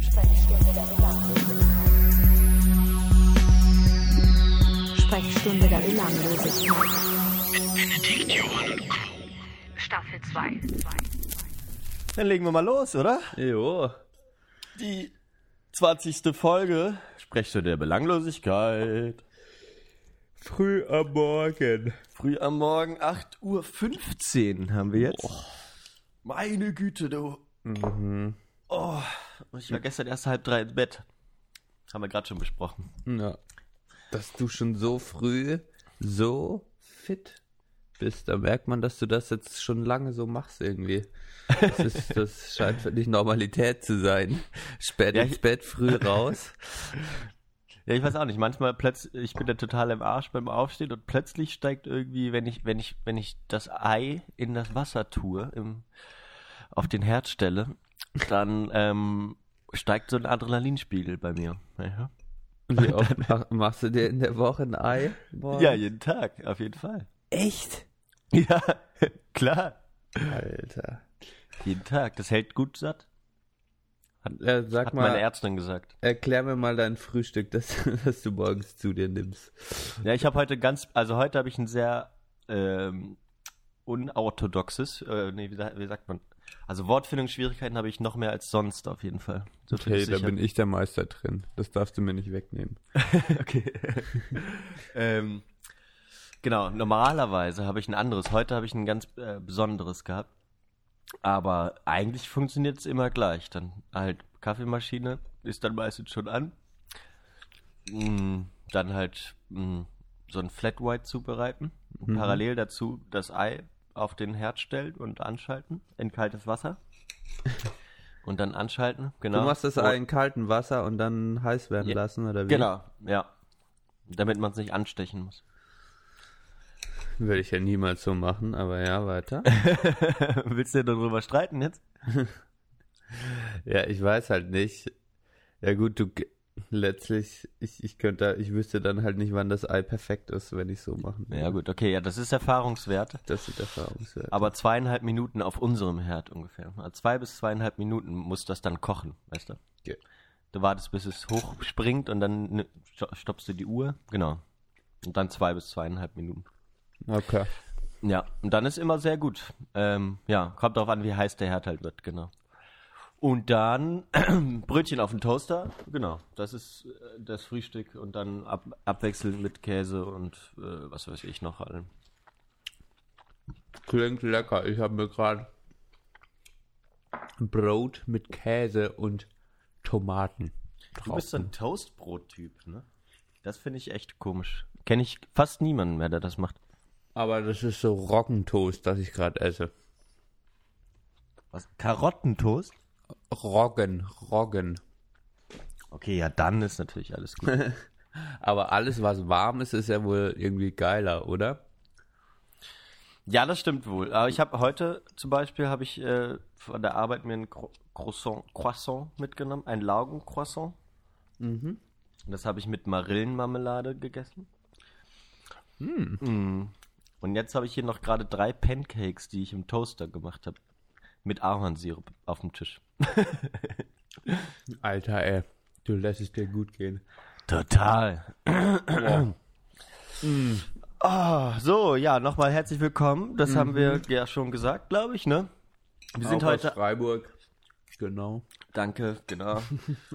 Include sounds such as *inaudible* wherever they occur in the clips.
Sprechstunde der Belanglosigkeit. Sprechstunde der Belanglosigkeit. Staffel 2. Dann legen wir mal los, oder? Jo. Die 20. Folge Sprechstunde der Belanglosigkeit. Früh am Morgen. Früh am Morgen 8.15 Uhr haben wir jetzt. Meine Güte, du. Oh, ich war gestern erst halb drei im Bett. Haben wir gerade schon besprochen. Ja. Dass du schon so früh so fit bist, da merkt man, dass du das jetzt schon lange so machst irgendwie. Das, ist, *laughs* das scheint für dich Normalität zu sein. Spät Ja, ins Bett, früh raus. *laughs* Ja, ich weiß auch nicht. Manchmal plötzlich, ich bin da total im Arsch beim Aufstehen und plötzlich steigt irgendwie, wenn ich, wenn ich, wenn ich das Ei in das Wasser tue, im, auf den Herd stelle, dann ähm, steigt so ein Adrenalinspiegel bei mir. Ja, Wie oft mach, machst du dir in der Woche ein Ei? Boah. ja jeden Tag, auf jeden Fall. echt? Ja, *laughs* klar. Alter. Jeden Tag. Das hält gut satt. Äh, sag Hat mal, meine Ärztin gesagt. erklär mir mal dein Frühstück, das, *laughs* das du morgens zu dir nimmst. Ja, ich habe heute ganz, also heute habe ich ein sehr ähm, unorthodoxes, äh, nee, wie, wie sagt man? Also Wortfindungsschwierigkeiten habe ich noch mehr als sonst auf jeden Fall. So Okay, da bin ich der Meister drin. Das darfst du mir nicht wegnehmen. *laughs* okay. *laughs* ähm, genau, normalerweise habe ich ein anderes. Heute habe ich ein ganz äh, besonderes gehabt. Aber eigentlich funktioniert es immer gleich. Dann halt Kaffeemaschine ist dann meistens schon an. Mm, dann halt mm, so ein Flat White zubereiten. Mhm. Parallel dazu das Ei auf den Herd stellen und anschalten in kaltes Wasser. *laughs* Und dann anschalten, genau. Du machst das Ei in kaltem Wasser und dann heiß werden Ja. lassen, oder wie? Genau, ja. Damit man es nicht anstechen muss. Würde ich ja niemals so machen, aber ja, weiter. *laughs* Willst du darüber streiten jetzt? *laughs* ja, ich weiß halt nicht. Ja gut, du letztlich, ich, ich könnte, ich wüsste dann halt nicht, wann das Ei perfekt ist, wenn ich so machen würde. Ja gut, okay, ja, das ist Erfahrungswert. Das sind Erfahrungswerte. Aber zweieinhalb Minuten auf unserem Herd ungefähr. Also zwei bis zweieinhalb Minuten muss das dann kochen, weißt du? Okay. Du wartest, bis es hochspringt und dann ne- sto- stoppst du die Uhr. Genau. Und dann zwei bis zweieinhalb Minuten. Okay. Ja, und dann ist immer sehr gut. Ähm, ja, kommt darauf an, wie heiß der Herd halt wird, genau. Und dann *clears throat* Brötchen auf den Toaster, genau. Das ist äh, das Frühstück und dann ab, abwechselnd mit Käse und äh, was weiß ich noch allem. Klingt lecker. Ich habe mir gerade Brot mit Käse und Tomaten. Du bist so ein Toastbrot-Typ, ne? Das finde ich echt komisch. Kenne ich fast niemanden mehr, der das macht. Aber das ist so Roggentoast, das ich gerade esse. Was? Karottentoast? Roggen, Roggen. Okay, ja, dann ist natürlich alles gut. *laughs* Aber alles, was warm ist, ist ja wohl irgendwie geiler, oder? ja, das stimmt wohl. Aber ich habe heute zum Beispiel habe ich äh, von der Arbeit mir ein Cro Croissant, Croissant mitgenommen, ein Laugencroissant. Mhm. Das habe ich mit Marillenmarmelade gegessen. Mm. Und jetzt habe ich hier noch gerade drei Pancakes, die ich im Toaster gemacht habe. Mit Ahornsirup auf dem Tisch. *laughs* Alter, ey. Du lässt es dir gut gehen. Total. Ah, so, ja, nochmal herzlich willkommen. Das haben wir ja schon gesagt, glaube ich, ne? Wir sind Auch aus heute. Freiburg. Genau. Danke, genau.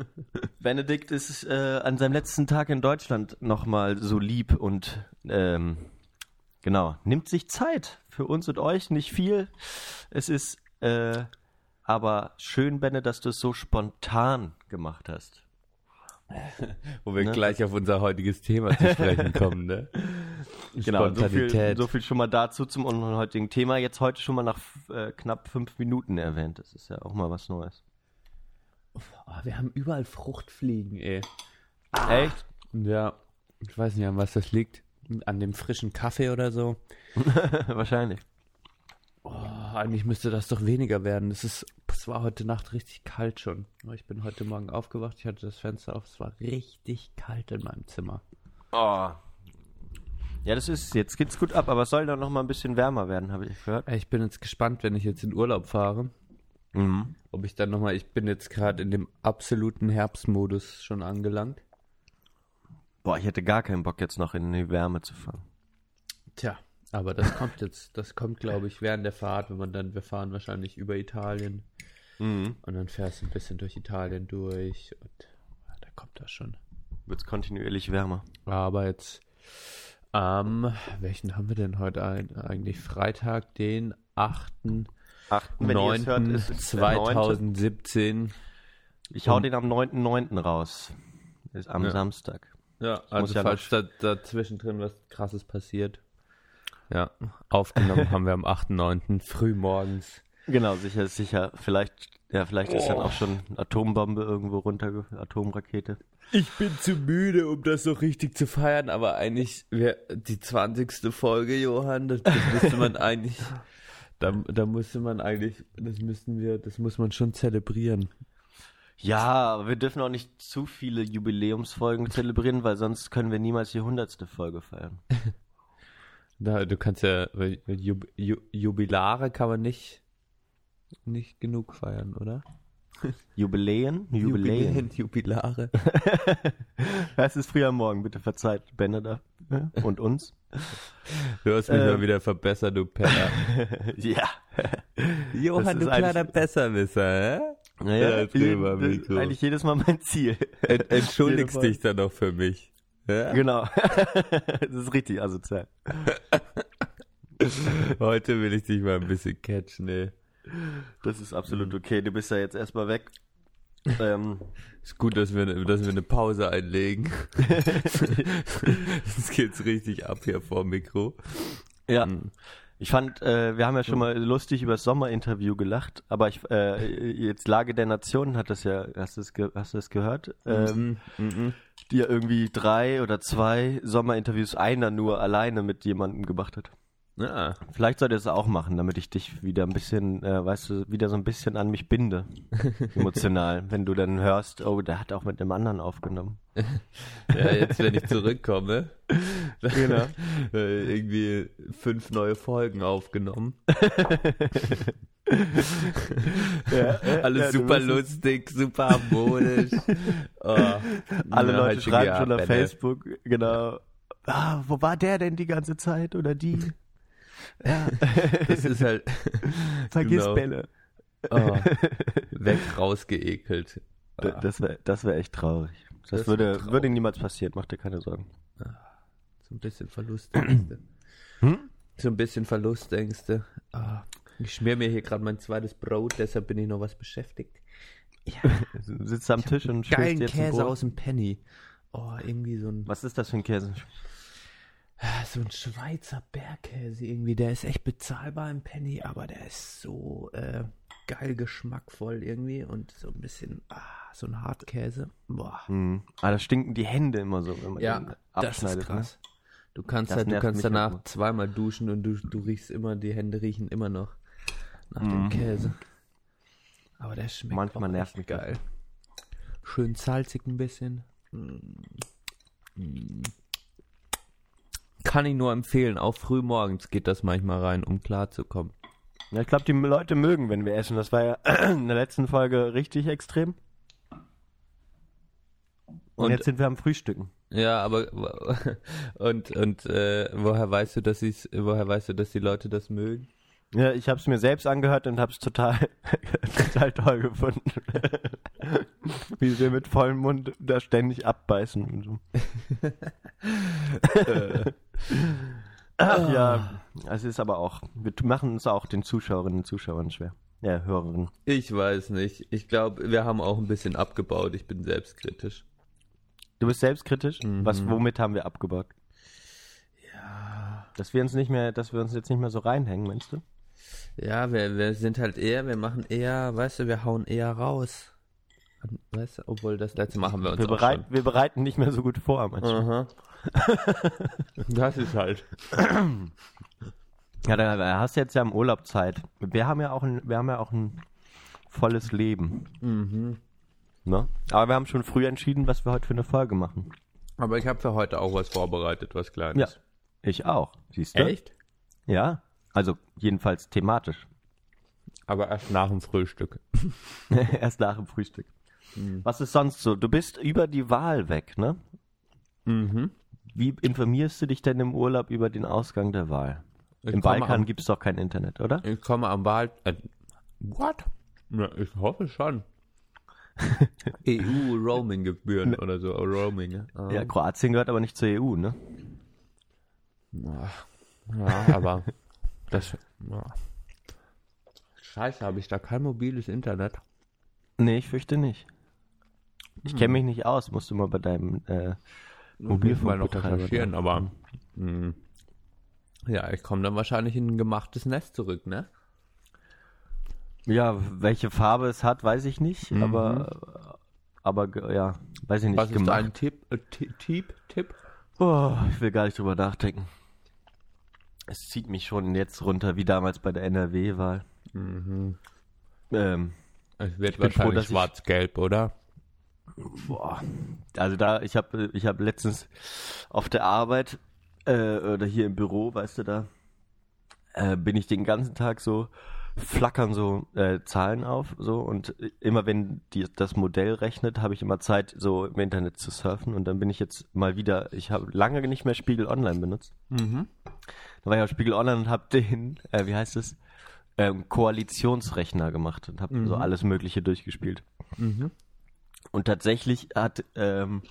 *laughs* Benedikt ist äh, an seinem letzten Tag in Deutschland nochmal so lieb und ähm, genau, nimmt sich Zeit für uns und euch, nicht viel. Es ist äh, aber schön, Benne, dass du es so spontan gemacht hast. *laughs* Wo wir Ne? gleich auf unser heutiges Thema zu sprechen kommen, ne? *laughs* Genau, so viel, Spontanität. so viel schon mal dazu zum unseren heutigen Thema. Jetzt heute schon mal nach äh, knapp fünf Minuten erwähnt. Das ist ja auch mal was Neues. Oh, wir haben überall Fruchtfliegen, ey. Echt? Ja. Ich weiß nicht, an was das liegt. An dem frischen Kaffee oder so. *laughs* Wahrscheinlich. Oh, eigentlich müsste das doch weniger werden. Es ist, es war heute Nacht richtig kalt schon. Ich bin heute Morgen aufgewacht, ich hatte das Fenster auf, es war richtig kalt in meinem Zimmer. Oh. Ja, das ist, jetzt geht's gut ab, aber es soll dann noch mal ein bisschen wärmer werden, habe ich gehört. Ich bin jetzt gespannt, wenn ich jetzt in Urlaub fahre, Mhm. ob ich dann nochmal, ich bin jetzt gerade in dem absoluten Herbstmodus schon angelangt. Boah, ich hätte gar keinen Bock jetzt noch in die Wärme zu fahren. Tja, aber das kommt jetzt, das kommt, glaube ich, während der Fahrt, wenn man dann, wir fahren wahrscheinlich über Italien Mhm. und dann fährst du ein bisschen durch Italien durch und ja, da kommt das schon. Wird's kontinuierlich wärmer. Aber jetzt, am, welchen haben wir denn heute ein, eigentlich? Freitag, den 8. 8. Wenn ihr es hört, 9. ist es der 9.. 2017. Ich hau den am 9.9. raus. Ist am Ja. Samstag. Ja, also ja falls da, dazwischen drin was krasses passiert. Ja, aufgenommen *laughs* haben wir am 8.9. früh morgens. Genau, sicher, sicher. Vielleicht, ja, vielleicht ist dann auch schon Atombombe irgendwo runter, Atomrakete. Ich bin zu müde, um das so richtig zu feiern, aber eigentlich wäre die 20. Folge, Johann, das, das müsste man eigentlich, da, da musste man eigentlich, das müssten wir, das muss man schon zelebrieren. Ja, aber wir dürfen auch nicht zu viele Jubiläumsfolgen zelebrieren, weil sonst können wir niemals die hundertste Folge feiern. *laughs* Da, du kannst ja, Jub, Ju, Jubilare kann man nicht, nicht genug feiern, oder? *laughs* Jubiläen? Jubiläen. Jubilare. *laughs* Es ist früh am Morgen, bitte verzeiht da ja, und uns. Du hast mich Ähm. mal wieder verbessert, du Penner. ja. Johann, du kleiner Besserwisser, hä? Naja, Ja, eigentlich jedes Mal mein Ziel. *laughs* Ent- Entschuldigst dich dann noch für mich. Ja? Genau. *laughs* das ist richtig asozial. *laughs* Heute will ich dich mal ein bisschen catchen, ey. Das ist absolut okay. Du bist ja jetzt erstmal weg. Ähm, Ist gut, dass wir, dass wir eine Pause einlegen. Jetzt geht's richtig ab hier vor Mikro. ja. Ich fand, äh, wir haben ja schon mal lustig über das Sommerinterview gelacht, aber ich, äh, jetzt Lage der Nation hat das ja, hast du es, ge hast du es gehört? Ähm, Mhm, mhm. die ja irgendwie drei oder zwei Sommerinterviews einer nur alleine mit jemandem gemacht hat. Ja, Vielleicht sollte es auch machen, damit ich dich wieder ein bisschen, äh, weißt du, wieder so ein bisschen an mich binde. *laughs* Emotional. wenn du dann hörst, oh, der hat auch mit einem anderen aufgenommen. *laughs* ja, jetzt wenn ich zurückkomme, Genau. *laughs* äh, irgendwie fünf neue Folgen aufgenommen. Ja, Alles ja, super lustig, super harmonisch. Oh, Alle ja, Leute schreiben schon auf. Facebook, genau. Ah, wo war der denn die ganze Zeit oder die? Ja, *laughs* Das ist halt *laughs* vergiss genau. Bälle. oh, *laughs* weg rausgeekelt. D- Das wäre das wär echt traurig. Das, Das würde, traurig. würde niemals passieren, mach dir keine Sorgen. So ein bisschen Verlustängste. Hm? So ein bisschen Verlustängste. Ah, ich schmier mir hier gerade mein zweites Brot, deshalb bin ich noch was beschäftigt. Du sitzt am Tisch und schmierst jetzt ein Käse Brot. aus dem Penny. Oh, irgendwie so ein, Was ist das für ein Käse? So ein Schweizer Bergkäse irgendwie. Der ist echt bezahlbar im Penny, aber der ist so äh, geil geschmackvoll irgendwie und so ein bisschen, ah, so ein Hartkäse. Boah. Hm. Ah, da stinken die Hände immer so, wenn man Ja, den das abschneidet. ist krass. Du kannst Das halt, du kannst danach zweimal duschen und du, du riechst immer, die Hände riechen immer noch nach Mhm. dem Käse. Aber der schmeckt Manchmal auch nervt mich das. geil. Schön salzig ein bisschen. Mm. Mm. Kann ich nur empfehlen, auch früh morgens geht das manchmal rein, um klarzukommen. Ja, ich glaube, die Leute mögen, wenn wir essen. Das war ja *clears throat* in der letzten Folge richtig extrem. Und, Und- jetzt sind wir am Frühstücken. Ja, aber *laughs* und und äh, woher weißt du, dass sie's, woher weißt du, dass die Leute das mögen? Ja, ich habe es mir selbst angehört und habe es total, *laughs* total toll gefunden. *laughs* Wie wir mit vollem Mund da ständig abbeißen und so. Ach ja, es ist aber auch, wir machen es auch den Zuschauerinnen und Zuschauern schwer. Ja, Hörerinnen. Ich weiß nicht. Ich glaube, wir haben auch ein bisschen abgebaut. Ich bin selbstkritisch. Du bist selbstkritisch? Mhm. Was, womit haben wir abgebaut? Ja. Dass wir uns nicht mehr, dass wir uns jetzt nicht mehr so reinhängen, meinst du? Ja, wir, wir sind halt eher, wir machen eher, weißt du, wir hauen eher raus. Weißt du, obwohl das letzte machen wir uns Wir, auch bereit, wir bereiten nicht mehr so gut vor, manchmal. Aha. *laughs* das ist halt. Ja, da hast du jetzt ja im Urlaub Zeit. Wir haben ja auch ein, wir haben ja auch ein volles Leben. Mhm. Ne? Aber wir haben schon früh entschieden, was wir heute für eine Folge machen. Aber ich habe für heute auch was vorbereitet, was Kleines. Ja. Ich auch, siehst du? Ja, also jedenfalls thematisch. Aber erst nach dem Frühstück. *laughs* Erst nach dem Frühstück. Was ist sonst so? Du bist über die Wahl weg, ne? Mhm. Wie informierst du dich denn im Urlaub über den Ausgang der Wahl? Ich Im Balkan gibt es doch kein Internet, oder? Ich komme am Wahl. Äh, what? Ja, ich hoffe schon. *laughs* EU-Roaming-Gebühren oder so. Roaming. Ja, Ja, Kroatien gehört aber nicht zur EU, ne? ja aber *laughs* das. Ja. Scheiße, habe ich da kein mobiles Internet? Nee, ich fürchte nicht. Ich kenne mich nicht aus, musst du mal bei deinem äh, Mobilfunk noch recherchieren, aber. mh. Ja, ich komme dann wahrscheinlich in ein gemachtes Nest zurück, ne? Ja, welche Farbe es hat, weiß ich nicht, aber aber ge- ja, weiß ich nicht. Was ist gemacht. dein Tipp? Äh, Ti- Tipp? Tipp? Oh, ich will gar nicht drüber nachdenken. Es zieht mich schon jetzt runter, wie damals bei der NRW-Wahl. Ähm, Es wird wahrscheinlich schwarz-gelb, oder? Boah. Also da, ich habe ich hab letztens auf der Arbeit äh, oder hier im Büro, weißt du da, äh, bin ich den ganzen Tag so flackern so äh, Zahlen auf so und immer wenn die, das Modell rechnet, habe ich immer Zeit so im Internet zu surfen und dann bin ich jetzt mal wieder, ich habe lange nicht mehr Spiegel Online benutzt. Mhm. Da war ich auf Spiegel Online und habe den, äh, wie heißt es, ähm, Koalitionsrechner gemacht und habe so alles Mögliche durchgespielt. Mhm. Und tatsächlich hat ähm,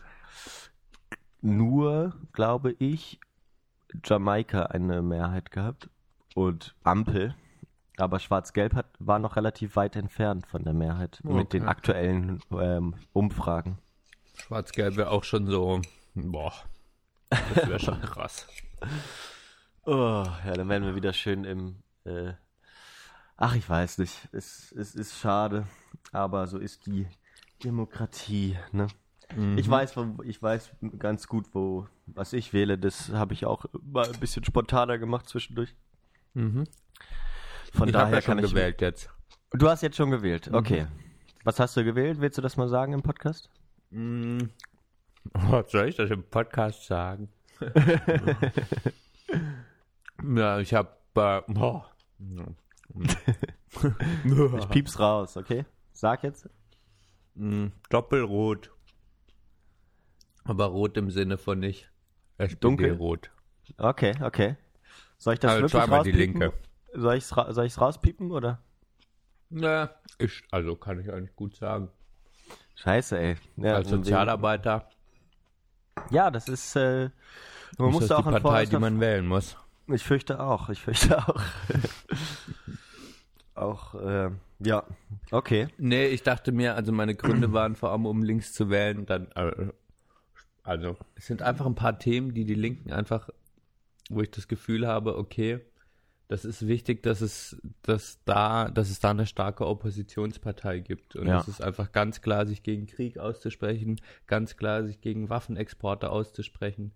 nur, glaube ich, Jamaika eine Mehrheit gehabt und Ampel. Aber Schwarz-Gelb hat, war noch relativ weit entfernt von der Mehrheit mit den Okay. aktuellen ähm, Umfragen. Schwarz-gelb wäre auch schon so. Boah. Das wäre schon *laughs* krass. Oh, ja, dann werden wir wieder schön im. Äh, ach, ich weiß nicht. Es, es ist schade, aber so ist die Demokratie. Ne? Ich weiß, ich weiß ganz gut, wo was ich wähle. Das habe ich auch mal ein bisschen spontaner gemacht zwischendurch. Mhm. Von Ich daher ja schon kann ich. gewählt jetzt. Du hast jetzt schon gewählt. Okay. Was hast du gewählt? Willst du das mal sagen im Podcast? Mhm. Was soll ich das im Podcast sagen? *laughs* ja, ich habe. Äh, boah. Ich piep's raus, okay? Sag jetzt. Mm, Doppelrot. Aber rot im Sinne von nicht Dunkel? SPD-rot. Okay, okay. Soll ich das Also wirklich die rauspiepen? Linke. Soll ich's, ra soll ich's rauspiepen oder? Ja, ich, also kann ich eigentlich gut sagen. Scheiße, ey. Ja, Als Sozialarbeiter Ja, das ist, äh, man ist muss das da die auch an Partei, die man wählen muss. Ich fürchte auch, ich fürchte auch. *laughs* auch, äh, ja, okay. Nee, ich dachte mir, also meine Gründe waren vor allem, um links zu wählen. Dann, äh, also, es sind einfach ein paar Themen, die die Linken einfach, wo ich das Gefühl habe, okay, das ist wichtig, dass es, dass da, dass es da eine starke Oppositionspartei gibt. Und Ja. es ist einfach ganz klar, sich gegen Krieg auszusprechen, ganz klar, sich gegen Waffenexporte auszusprechen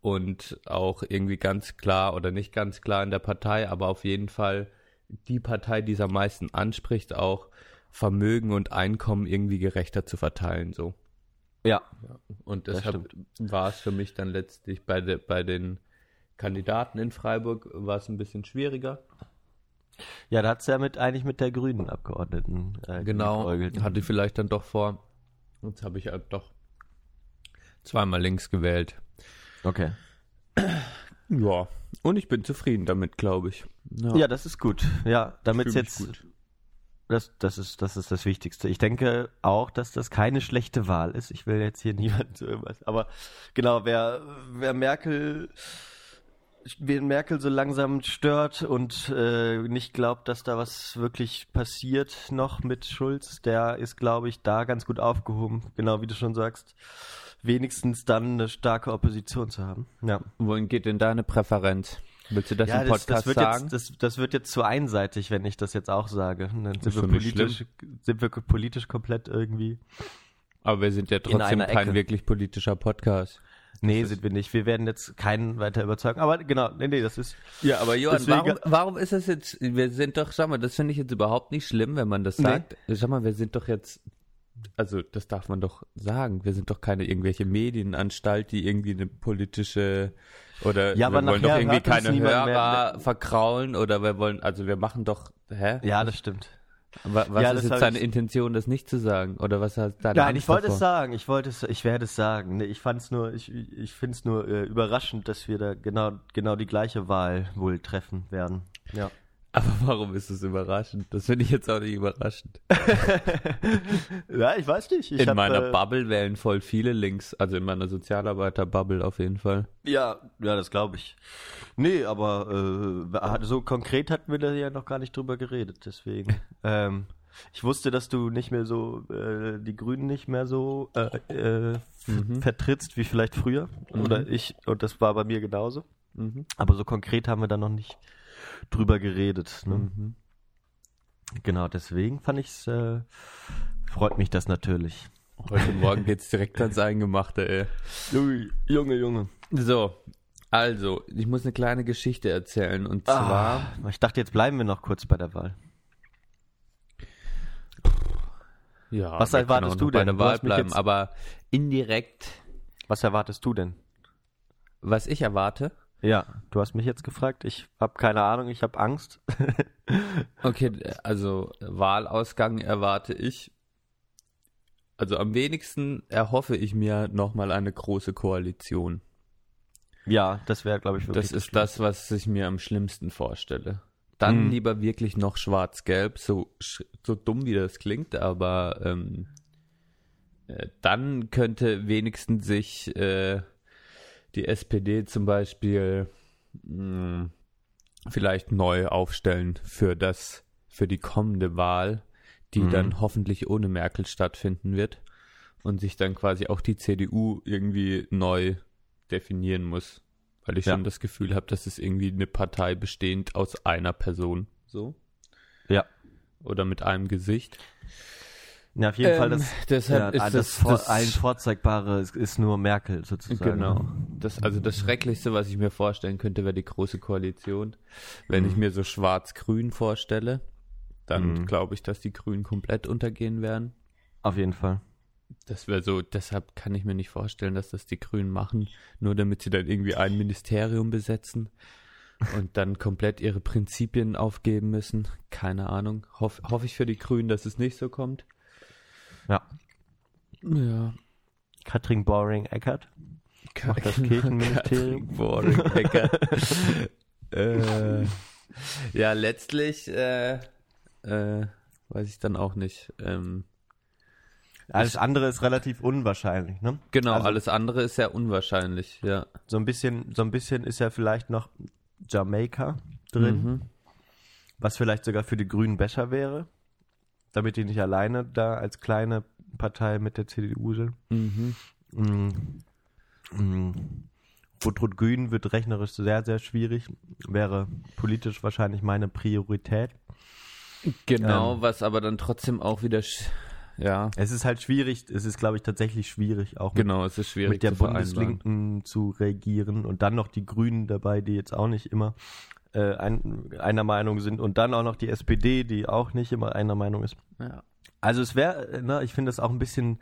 und auch irgendwie ganz klar oder nicht ganz klar in der Partei, aber auf jeden Fall die Partei, die es am meisten anspricht, auch Vermögen und Einkommen irgendwie gerechter zu verteilen, so. Ja, Und Das deshalb war es für mich dann letztlich bei, de, bei den Kandidaten in Freiburg war es ein bisschen schwieriger. ja, da hat's ja mit, eigentlich mit der grünen Abgeordneten, äh, Genau, geliebäugelt. hatte vielleicht dann doch vor. Jetzt habe ich halt doch zweimal links gewählt. Okay. Ja, und ich bin zufrieden damit, glaube ich. Ja, das ist gut. Ja, damit jetzt, gut. das, das ist, das ist das Wichtigste. Ich denke auch, dass das keine schlechte Wahl ist. Ich will jetzt hier *laughs* niemand so irgendwas, aber genau, wer, wer Merkel, wen Merkel so langsam stört und äh, nicht glaubt, dass da was wirklich passiert noch mit Schulz, der ist, glaube ich, da ganz gut aufgehoben. Genau wie du schon sagst. Wenigstens dann eine starke Opposition zu haben. Ja. Wohin geht denn deine Präferenz? Willst du das Ja, im das, Podcast das, wird sagen? jetzt, das, das wird jetzt zu einseitig, wenn ich das jetzt auch sage. Dann sind wir, politisch, sind wir politisch komplett irgendwie. Aber wir sind ja trotzdem kein Ecke. wirklich politischer Podcast. Nee, sind wir nicht. Wir werden jetzt keinen weiter überzeugen. Aber genau, nee, nee, das ist. Ja, aber Johann, Deswegen- warum, warum ist das jetzt, wir sind doch, sag mal, das finde ich jetzt überhaupt nicht schlimm, wenn man das Nee. sagt. Sag mal, wir sind doch jetzt also das darf man doch sagen. Wir sind doch keine irgendwelche Medienanstalt, die irgendwie eine politische oder Ja, wir wollen doch irgendwie keine Hörer mehr. verkraulen oder wir wollen, also wir machen doch, hä? Ja, das stimmt. Wa- Was Ja, ist jetzt deine ich- Intention, das nicht zu sagen? Oder was hat deine Nein, Angst ich wollte davor? es sagen, ich wollte es, ich werde es sagen. Ich fand's nur, ich, ich finde es nur äh, überraschend, dass wir da genau, genau die gleiche Wahl wohl treffen werden. Ja. Aber warum ist es überraschend? Das finde ich jetzt auch nicht überraschend. *laughs* ja, ich weiß nicht. Ich in hab, meiner äh, Bubble wählen voll viele Links, also in meiner Sozialarbeiter-Bubble auf jeden Fall. Ja, ja, das glaube ich. Nee, aber äh, so konkret hatten wir da ja noch gar nicht drüber geredet, deswegen. *laughs* ähm, ich wusste, dass du nicht mehr so, äh, die Grünen nicht mehr so äh, äh, f- vertrittst wie vielleicht früher. Oder ich, und das war bei mir genauso. Mhm. Aber so konkret haben wir da noch nicht drüber geredet. Ne? Mhm. Genau, deswegen fand ich's, äh, freut mich das natürlich. Heute *laughs* Morgen geht's direkt ans Eingemachte, ey. Junge, Junge, Junge. So, also, ich muss eine kleine Geschichte erzählen. Und zwar, Ah, ich dachte, jetzt bleiben wir noch kurz bei der Wahl. ja, was erwartest du noch bei denn? der Wahl bleiben, aber indirekt, Was erwartest du denn? was ich erwarte. Ja, du hast mich jetzt gefragt. Ich habe keine Ahnung, ich habe Angst. *laughs* Okay, also Wahlausgang erwarte ich. Also am wenigsten erhoffe ich mir nochmal eine große Koalition. ja, das wäre, glaube ich, wirklich. Das ist das, was ich mir am schlimmsten vorstelle. Dann Mhm. lieber wirklich noch schwarz-gelb, so, so dumm wie das klingt, aber ähm, äh, dann könnte wenigstens sich äh, die SPD zum Beispiel mh, vielleicht neu aufstellen für das, für die kommende Wahl, die Mhm. dann hoffentlich ohne Merkel stattfinden wird und sich dann quasi auch die CDU irgendwie neu definieren muss. Weil ich Ja. schon das Gefühl habe, dass es irgendwie eine Partei bestehend aus einer Person. So. Ja. Oder mit einem Gesicht. Ja, auf jeden Fall, Ähm, das, deshalb ja, ist das, das- vor, das- allen vorzeigbare ist, ist nur Merkel sozusagen. Genau. Das, also das Schrecklichste, was ich mir vorstellen könnte, wäre die große Koalition. Wenn ich mir so schwarz-grün vorstelle, dann Mhm. glaube ich, dass die Grünen komplett untergehen werden. Auf jeden Fall. Das wäre so, deshalb kann ich mir nicht vorstellen, dass das die Grünen machen, nur damit sie dann irgendwie ein Ministerium besetzen und dann komplett ihre Prinzipien aufgeben müssen. Keine Ahnung. Hoff, hoffe ich für die Grünen, dass es nicht so kommt. Ja. Ja. Katrin Boring Eckert. Macht das Kirchenministerium. Katrin Boring, Ecker. *laughs* äh, ja, letztlich äh, äh, weiß ich dann auch nicht. Ähm, Alles andere ist relativ unwahrscheinlich, ne? genau, Also- alles andere ist sehr unwahrscheinlich, ja. So ein bisschen, so ein bisschen ist ja vielleicht noch Jamaika drin, Mhm. was vielleicht sogar für die Grünen besser wäre, damit die nicht alleine da als kleine Partei mit der CDU sind. Mhm. Mm. Mm. Rot-Rot-Grün wird rechnerisch sehr, sehr schwierig, wäre politisch wahrscheinlich meine Priorität. Genau, Ähm. was aber dann trotzdem auch wieder, ja, Es ist halt schwierig, es ist, glaube ich, tatsächlich schwierig, auch mit, genau, es ist schwierig mit der. Bundeslinken zu regieren und dann noch die Grünen dabei, die jetzt auch nicht immer äh, ein, einer Meinung sind und dann auch noch die SPD, die auch nicht immer einer Meinung ist. Ja. Also es wäre, ne, ich finde das auch ein bisschen,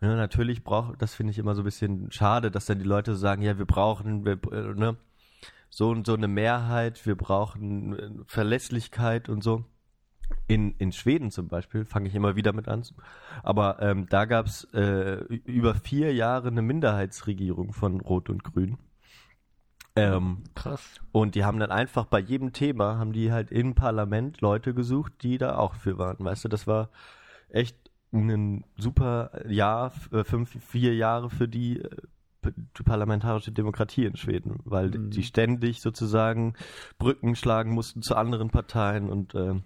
ne, natürlich braucht, das finde ich immer so ein bisschen schade, dass dann die Leute sagen, ja, wir brauchen, wir, äh, ne, so und so eine Mehrheit, wir brauchen äh, Verlässlichkeit und so. In, in Schweden zum Beispiel, fange ich immer wieder mit an, aber ähm, da gab es äh, über vier Jahre eine Minderheitsregierung von Rot und Grün. Ähm, Krass. und die haben dann einfach bei jedem Thema, haben die halt im Parlament Leute gesucht, die da auch für waren. Weißt du, das war echt ein super Jahr, äh, fünf, vier Jahre für die äh, die parlamentarische Demokratie in Schweden, weil Mhm. die ständig sozusagen Brücken schlagen mussten zu anderen Parteien und ähm,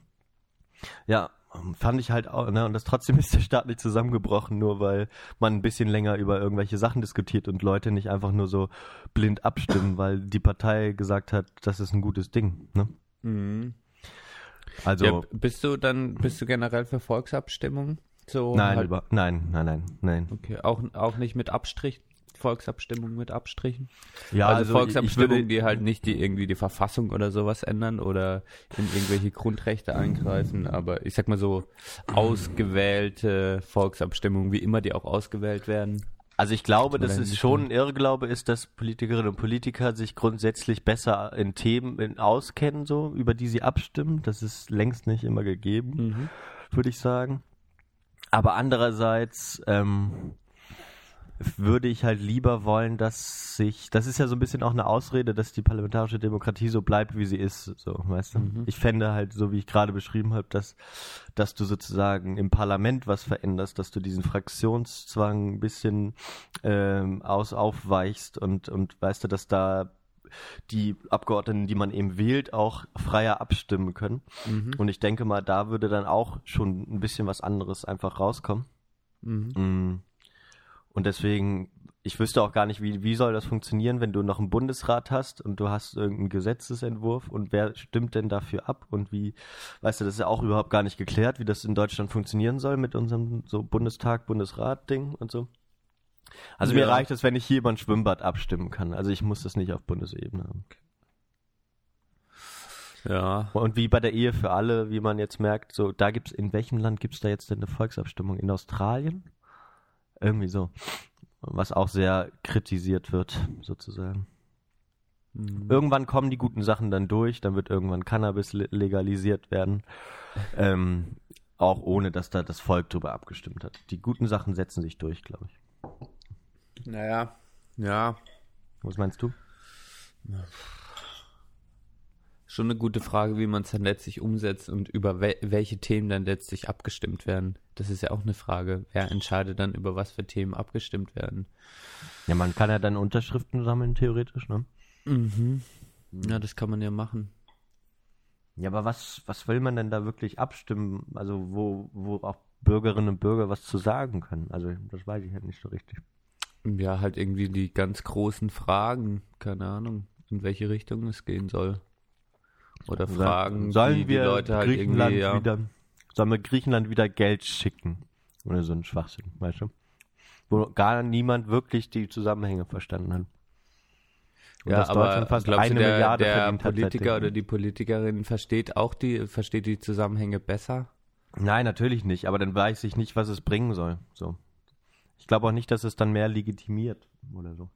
ja, fand ich halt auch, ne, und das trotzdem *laughs* ist der Staat nicht zusammengebrochen, nur weil man ein bisschen länger über irgendwelche Sachen diskutiert und Leute nicht einfach nur so blind abstimmen, weil die Partei gesagt hat, das ist ein gutes Ding, ne? Mhm. Also, ja, bist du dann, bist du generell für Volksabstimmungen? So Nein, halt, über, nein, nein, nein, nein. okay, auch, auch nicht mit Abstrich, Volksabstimmung mit Abstrichen. Ja, also, ich Volksabstimmungen, würde- die halt nicht die irgendwie die Verfassung oder sowas ändern oder in irgendwelche Grundrechte eingreifen, aber ich sag mal so ausgewählte Volksabstimmungen, wie immer die auch ausgewählt werden. Also ich glaube, dass es schon ein Irrglaube ist, dass Politikerinnen und Politiker sich grundsätzlich besser in Themen auskennen, so über die sie abstimmen. Das ist längst nicht immer gegeben, würde ich sagen. Aber andererseits ähm, würde ich halt lieber wollen, dass sich, das ist ja so ein bisschen auch eine Ausrede, dass die parlamentarische Demokratie so bleibt, wie sie ist, so, weißt du. Mhm. Ich fände halt, so wie ich gerade beschrieben habe, dass, dass du sozusagen im Parlament was veränderst, dass du diesen Fraktionszwang ein bisschen ähm, aus aufweichst und, und weißt du, dass da die Abgeordneten, die man eben wählt, auch freier abstimmen können. Mhm. Und ich denke mal, da würde dann auch schon ein bisschen was anderes einfach rauskommen. Mhm. Und deswegen, ich wüsste auch gar nicht, wie, wie soll das funktionieren, wenn du noch einen Bundesrat hast und du hast irgendeinen Gesetzesentwurf und wer stimmt denn dafür ab und wie, weißt du, das ist ja auch überhaupt gar nicht geklärt, wie das in Deutschland funktionieren soll mit unserem so Bundestag, Bundesrat-Ding und so. Also mir Ja. reicht es, wenn ich hier über ein Schwimmbad abstimmen kann. Also ich muss das nicht auf Bundesebene haben. Ja. Und wie bei der Ehe für alle, wie man jetzt merkt, so, da gibt's, in welchem Land gibt's da jetzt denn eine Volksabstimmung? In Australien? Irgendwie so. Was auch sehr kritisiert wird, sozusagen. Mhm. Irgendwann kommen die guten Sachen dann durch, dann wird irgendwann Cannabis le- legalisiert werden. *laughs* ähm, auch ohne, dass da das Volk drüber abgestimmt hat. Die guten Sachen setzen sich durch, glaube ich. Naja. Ja. Was meinst du? Schon eine gute Frage, wie man es dann letztlich umsetzt und über wel welche Themen dann letztlich abgestimmt werden. Das ist ja auch eine Frage. Wer entscheidet dann, über was für Themen abgestimmt werden? Ja, man kann ja dann Unterschriften sammeln, theoretisch, ne? Mhm. Ja, das kann man ja machen. Ja, aber was, was will man denn da wirklich abstimmen? Also, wo, wo auch Bürgerinnen und Bürger was zu sagen können? Also, das weiß ich halt nicht so richtig. Ja, halt irgendwie die ganz großen Fragen. Keine Ahnung, in welche Richtung es gehen soll. Oder Fragen, sollen die wir die Leute halt Griechenland irgendwie, ja. wieder, sollen wir Griechenland wieder Geld schicken? Oder so ein Schwachsinn, weißt du? Wo gar niemand wirklich die Zusammenhänge verstanden hat. Und ja, dass aber Deutschland fast glaubst eine du, der, Milliarde der Politiker oder die Politikerin versteht auch die, versteht die Zusammenhänge besser? Nein, natürlich nicht, aber dann weiß ich nicht, was es bringen soll. So. Ich glaube auch nicht, dass es dann mehr legitimiert oder so.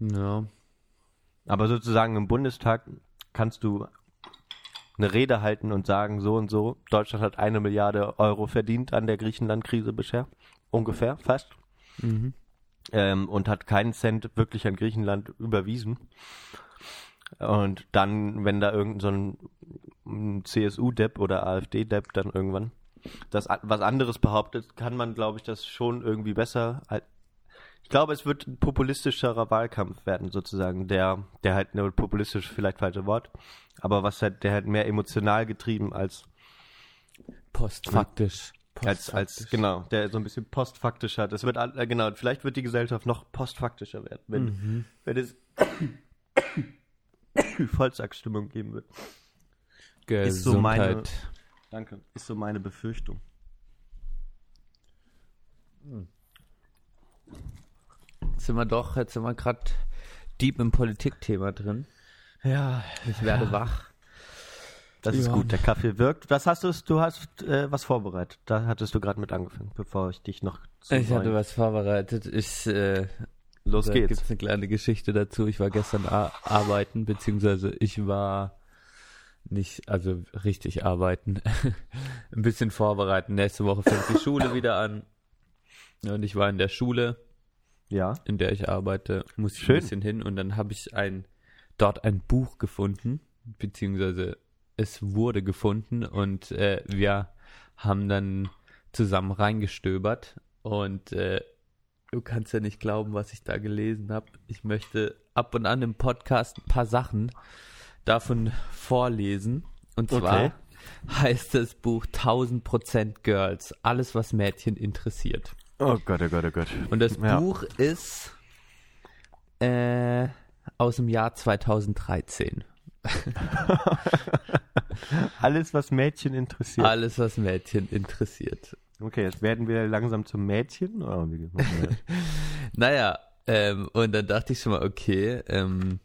Ja. Aber sozusagen im Bundestag kannst du eine Rede halten und sagen, so und so, Deutschland hat eine Milliarde Euro verdient an der Griechenland-Krise bisher. Ungefähr, fast. Mhm. Ähm, und hat keinen Cent wirklich an Griechenland überwiesen. Und dann, wenn da irgendein so ein, CSU-Depp oder AfD-Depp dann irgendwann das was anderes behauptet, kann man, glaube ich, das schon irgendwie besser. Ich glaube, es wird ein populistischerer Wahlkampf werden, sozusagen, der, der halt, ne, populistisch vielleicht falsche Wort, aber was halt, der halt mehr emotional getrieben als, Postfaktisch. als, als, genau, der so ein bisschen postfaktischer. Das wird, all- äh, genau, vielleicht wird die Gesellschaft noch postfaktischer werden, wenn, Mhm. wenn es *coughs* Volksabstimmung geben wird. Gesundheit. Ist so meine- Danke. Ist so meine Befürchtung. Jetzt sind wir doch, jetzt sind wir gerade deep im Politikthema drin. Ja, Ich werde wach. das ist Ja. gut. Der Kaffee wirkt. Was hast du? Du hast äh, was vorbereitet. Da hattest du gerade mit angefangen, bevor ich dich noch. zum Ich hatte was vorbereitet. Ich, äh, Los da geht's. gibt's eine kleine Geschichte dazu. Ich war gestern arbeiten, beziehungsweise ich war nicht, also richtig arbeiten. *laughs* ein bisschen vorbereiten. Nächste Woche fängt die Schule wieder an. Und ich war in der Schule, Ja. in der ich arbeite, muss ich Schön. ein bisschen hin und dann habe ich ein dort ein Buch gefunden, beziehungsweise es wurde gefunden und äh, wir haben dann zusammen reingestöbert und äh, du kannst ja nicht glauben, was ich da gelesen habe. Ich möchte ab und an im Podcast ein paar Sachen davon vorlesen und zwar Okay. heißt das Buch 1000% Girls, alles was Mädchen interessiert. Oh Gott, oh Gott, oh Gott. Und das Ja. Buch ist äh, aus dem Jahr 2013. *laughs* Alles, was Mädchen interessiert. Alles, was Mädchen interessiert. Okay, jetzt werden wir langsam zum Mädchen. Das? *laughs* Naja, ähm, und dann dachte ich schon mal, okay, ähm,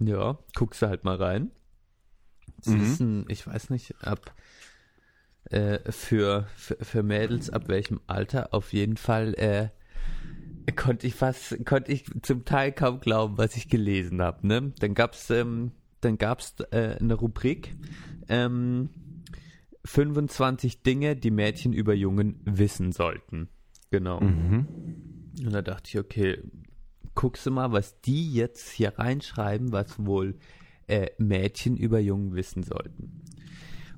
ja, guckst du halt mal rein. Mhm. ist ein, ich weiß nicht, ab äh, für, für, für Mädels ab welchem Alter auf jeden Fall äh, konnte ich fast, konnte ich zum Teil kaum glauben, was ich gelesen habe. Ne? Dann gab's ähm, dann gab's äh, eine Rubrik, ähm, 25 Dinge, die Mädchen über Jungen wissen sollten. Genau. Mhm. Und da dachte ich, okay, guckst du mal, was die jetzt hier reinschreiben, was wohl äh, Mädchen über Jungen wissen sollten.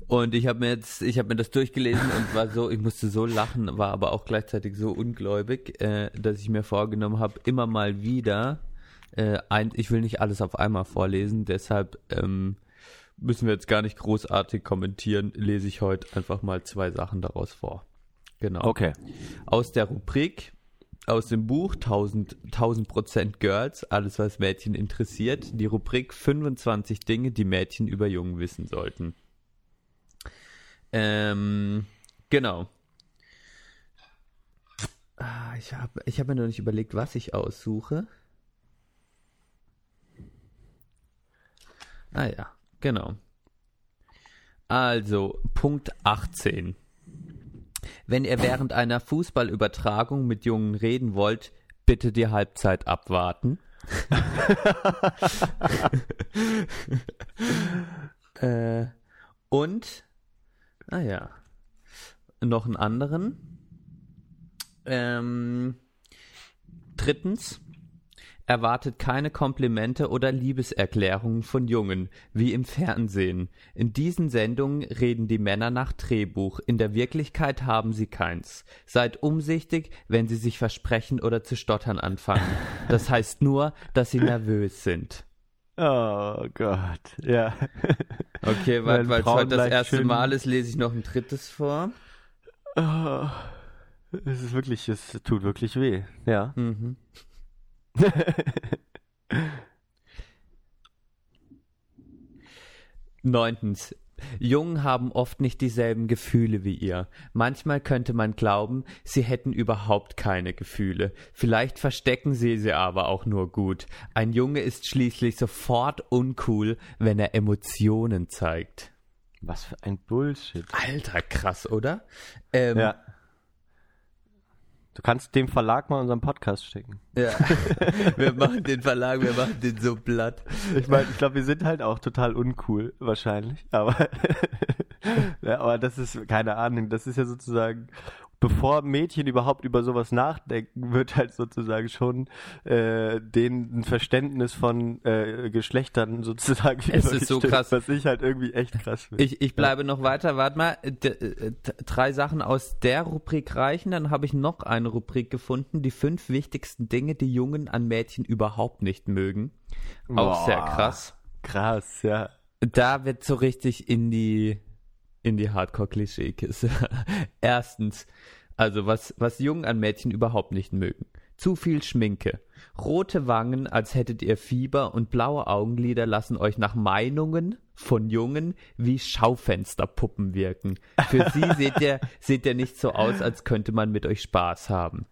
Und ich habe mir jetzt, ich habe mir das durchgelesen und war so, ich musste so lachen, war aber auch gleichzeitig so ungläubig, äh, dass ich mir vorgenommen habe, immer mal wieder, äh, ein, ich will nicht alles auf einmal vorlesen, deshalb ähm, müssen wir jetzt gar nicht großartig kommentieren, lese ich heute einfach mal zwei Sachen daraus vor. Genau Okay. aus der Rubrik, aus dem Buch 1000, 1000% Girls, alles was Mädchen interessiert, die Rubrik 25 Dinge, die Mädchen über Jungen wissen sollten. Ähm, genau. Ah, ich habe ich hab mir noch nicht überlegt, was ich aussuche. Ah ja, genau. Also, Punkt 18. Wenn ihr während einer Fußballübertragung mit Jungen reden wollt, bitte die Halbzeit abwarten. *laughs* äh, und, naja, noch einen anderen. Ähm, drittens, erwartet keine Komplimente oder Liebeserklärungen von Jungen, wie im Fernsehen. In diesen Sendungen reden die Männer nach Drehbuch, in der Wirklichkeit haben sie keins. Seid umsichtig, wenn sie sich versprechen oder zu stottern anfangen. Das heißt nur, dass sie nervös sind. Oh Gott, ja. Okay, *laughs* Weil es heute das erste schön- Mal ist, lese ich noch ein drittes vor. Oh, es ist wirklich, es tut wirklich weh. Ja. Mhm. *laughs* Neuntens. Jungen haben oft nicht dieselben Gefühle wie ihr. Manchmal könnte man glauben, sie hätten überhaupt keine Gefühle. Vielleicht verstecken sie sie aber auch nur gut. Ein Junge ist schließlich sofort uncool, wenn er Emotionen zeigt. Was für ein Bullshit. Alter, krass, oder? Ähm, Ja. Du kannst dem Verlag mal unseren Podcast schicken. ja. *laughs* wir machen den Verlag, wir machen den so platt. Ich meine, ich glaube, wir sind halt auch total uncool, wahrscheinlich. Aber, *laughs* ja, aber das ist, keine Ahnung, das ist ja sozusagen, bevor Mädchen überhaupt über sowas nachdenken, wird halt sozusagen schon äh, denen ein Verständnis von äh, Geschlechtern sozusagen Es ist so krass. was ich halt irgendwie echt krass finde. Ich, ich bleibe noch weiter. Warte mal, D äh, d- drei Sachen aus der Rubrik reichen. Dann habe ich noch eine Rubrik gefunden. Die fünf wichtigsten Dinge, die Jungen an Mädchen überhaupt nicht mögen. Auch Boah. sehr krass. Krass, ja. Da wird so richtig in die in die Hardcore-Klischee-Kiste. *laughs* Erstens, also was was Jungen an Mädchen überhaupt nicht mögen. Zu viel Schminke. Rote Wangen, als hättet ihr Fieber und blaue Augenlider lassen euch nach Meinungen von Jungen wie Schaufensterpuppen wirken. Für sie *laughs* seht ihr, seht ihr nicht so aus, als könnte man mit euch Spaß haben.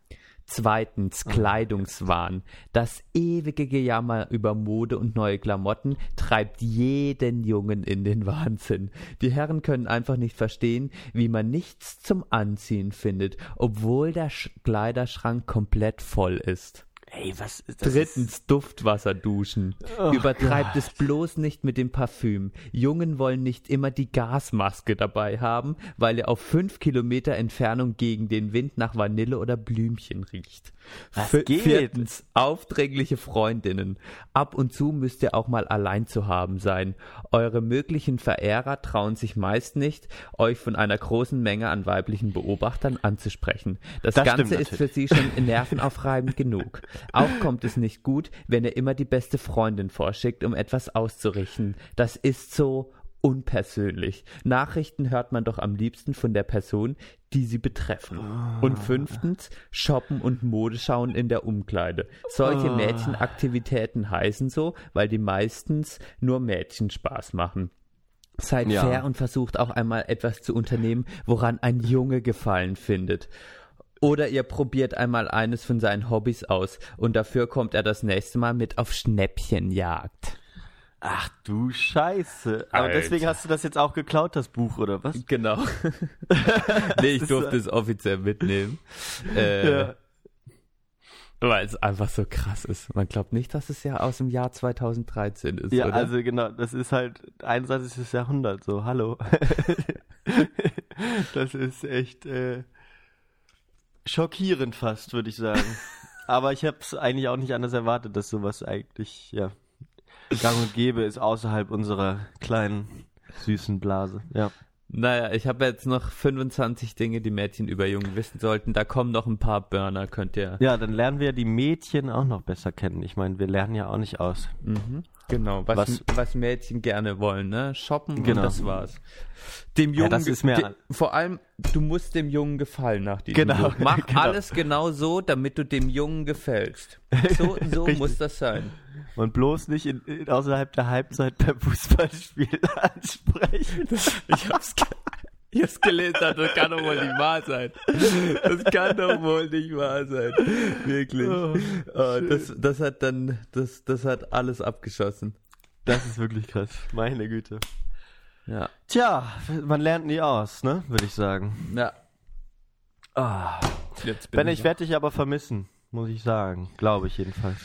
Zweitens, Kleidungswahn. Das ewige Gejammer über Mode und neue Klamotten treibt jeden Jungen in den Wahnsinn. Die Herren können einfach nicht verstehen, wie man nichts zum Anziehen findet, obwohl der Sch Kleiderschrank komplett voll ist. Ey, was ist das? Drittens, Duftwasser duschen. Übertreibt es bloß nicht mit dem Parfüm. Jungen wollen nicht immer die Gasmaske dabei haben, weil ihr auf fünf Kilometer Entfernung gegen den Wind nach Vanille oder Blümchen riecht. Was geht? Viertens, aufdringliche Freundinnen. Ab und zu müsst ihr auch mal allein zu haben sein. Eure möglichen Verehrer trauen sich meist nicht, euch von einer großen Menge an weiblichen Beobachtern anzusprechen. Das, Das Ganze ist für sie schon *laughs* nervenaufreibend genug. Auch kommt es nicht gut, wenn ihr immer die beste Freundin vorschickt, um etwas auszurichten. Das ist so unpersönlich. Nachrichten hört man doch am liebsten von der Person, die sie betreffen. Und fünftens, shoppen und Mode schauen in der Umkleide. Solche Ah. Mädchenaktivitäten heißen so, weil die meistens nur Mädchen Spaß machen. Seid Ja. fair und versucht auch einmal etwas zu unternehmen, woran ein Junge Gefallen findet. Oder ihr probiert einmal eines von seinen Hobbys aus und dafür kommt er das nächste Mal mit auf Schnäppchenjagd. Ach du Scheiße. Aber Alter. deswegen hast du das jetzt auch geklaut, das Buch, oder was? Genau. *laughs* nee, ich Das ist durfte es offiziell mitnehmen. Äh, Ja. Weil es einfach so krass ist. Man glaubt nicht, dass es ja aus dem Jahr 2013 ist, Ja, oder? also genau, das ist halt 21. Jahrhundert, so, hallo. *laughs* das ist echt äh, schockierend fast, würde ich sagen. *laughs* Aber ich habe es eigentlich auch nicht anders erwartet, dass sowas eigentlich, ja, gang und gäbe ist außerhalb unserer kleinen, süßen Blase. Ja. Naja, ich habe jetzt noch 25 Dinge, die Mädchen über Jungen wissen sollten. Da kommen noch ein paar Burner, könnt ihr. Ja, dann lernen wir die Mädchen auch noch besser kennen. Ich meine, wir lernen ja auch nicht aus. Mhm, genau, was, Was- was, Mädchen gerne wollen, ne? Shoppen Genau. und das war's. Dem Ja, Jungen, das ge- ist mir- de- vor allem, du musst dem Jungen gefallen nach diesem Genau, Buch. Mach *laughs* genau. alles genau so, damit du dem Jungen gefällst. So, *laughs* so muss das sein. Und bloß nicht in, in, außerhalb der Halbzeit beim Fußballspiel *laughs* ansprechen. Ich hab's, ich hab's gelesen, das kann doch wohl nicht wahr sein. Das kann doch wohl nicht wahr sein. Wirklich. Oh, Oh, das, das hat dann, das, das hat alles abgeschossen. Das ist wirklich krass. Meine Güte. Ja. Tja, man lernt nie aus, ne? Würde ich sagen. Ja. Ah. Jetzt Ben, ich werde dich aber vermissen, muss ich sagen. Glaube ich jedenfalls.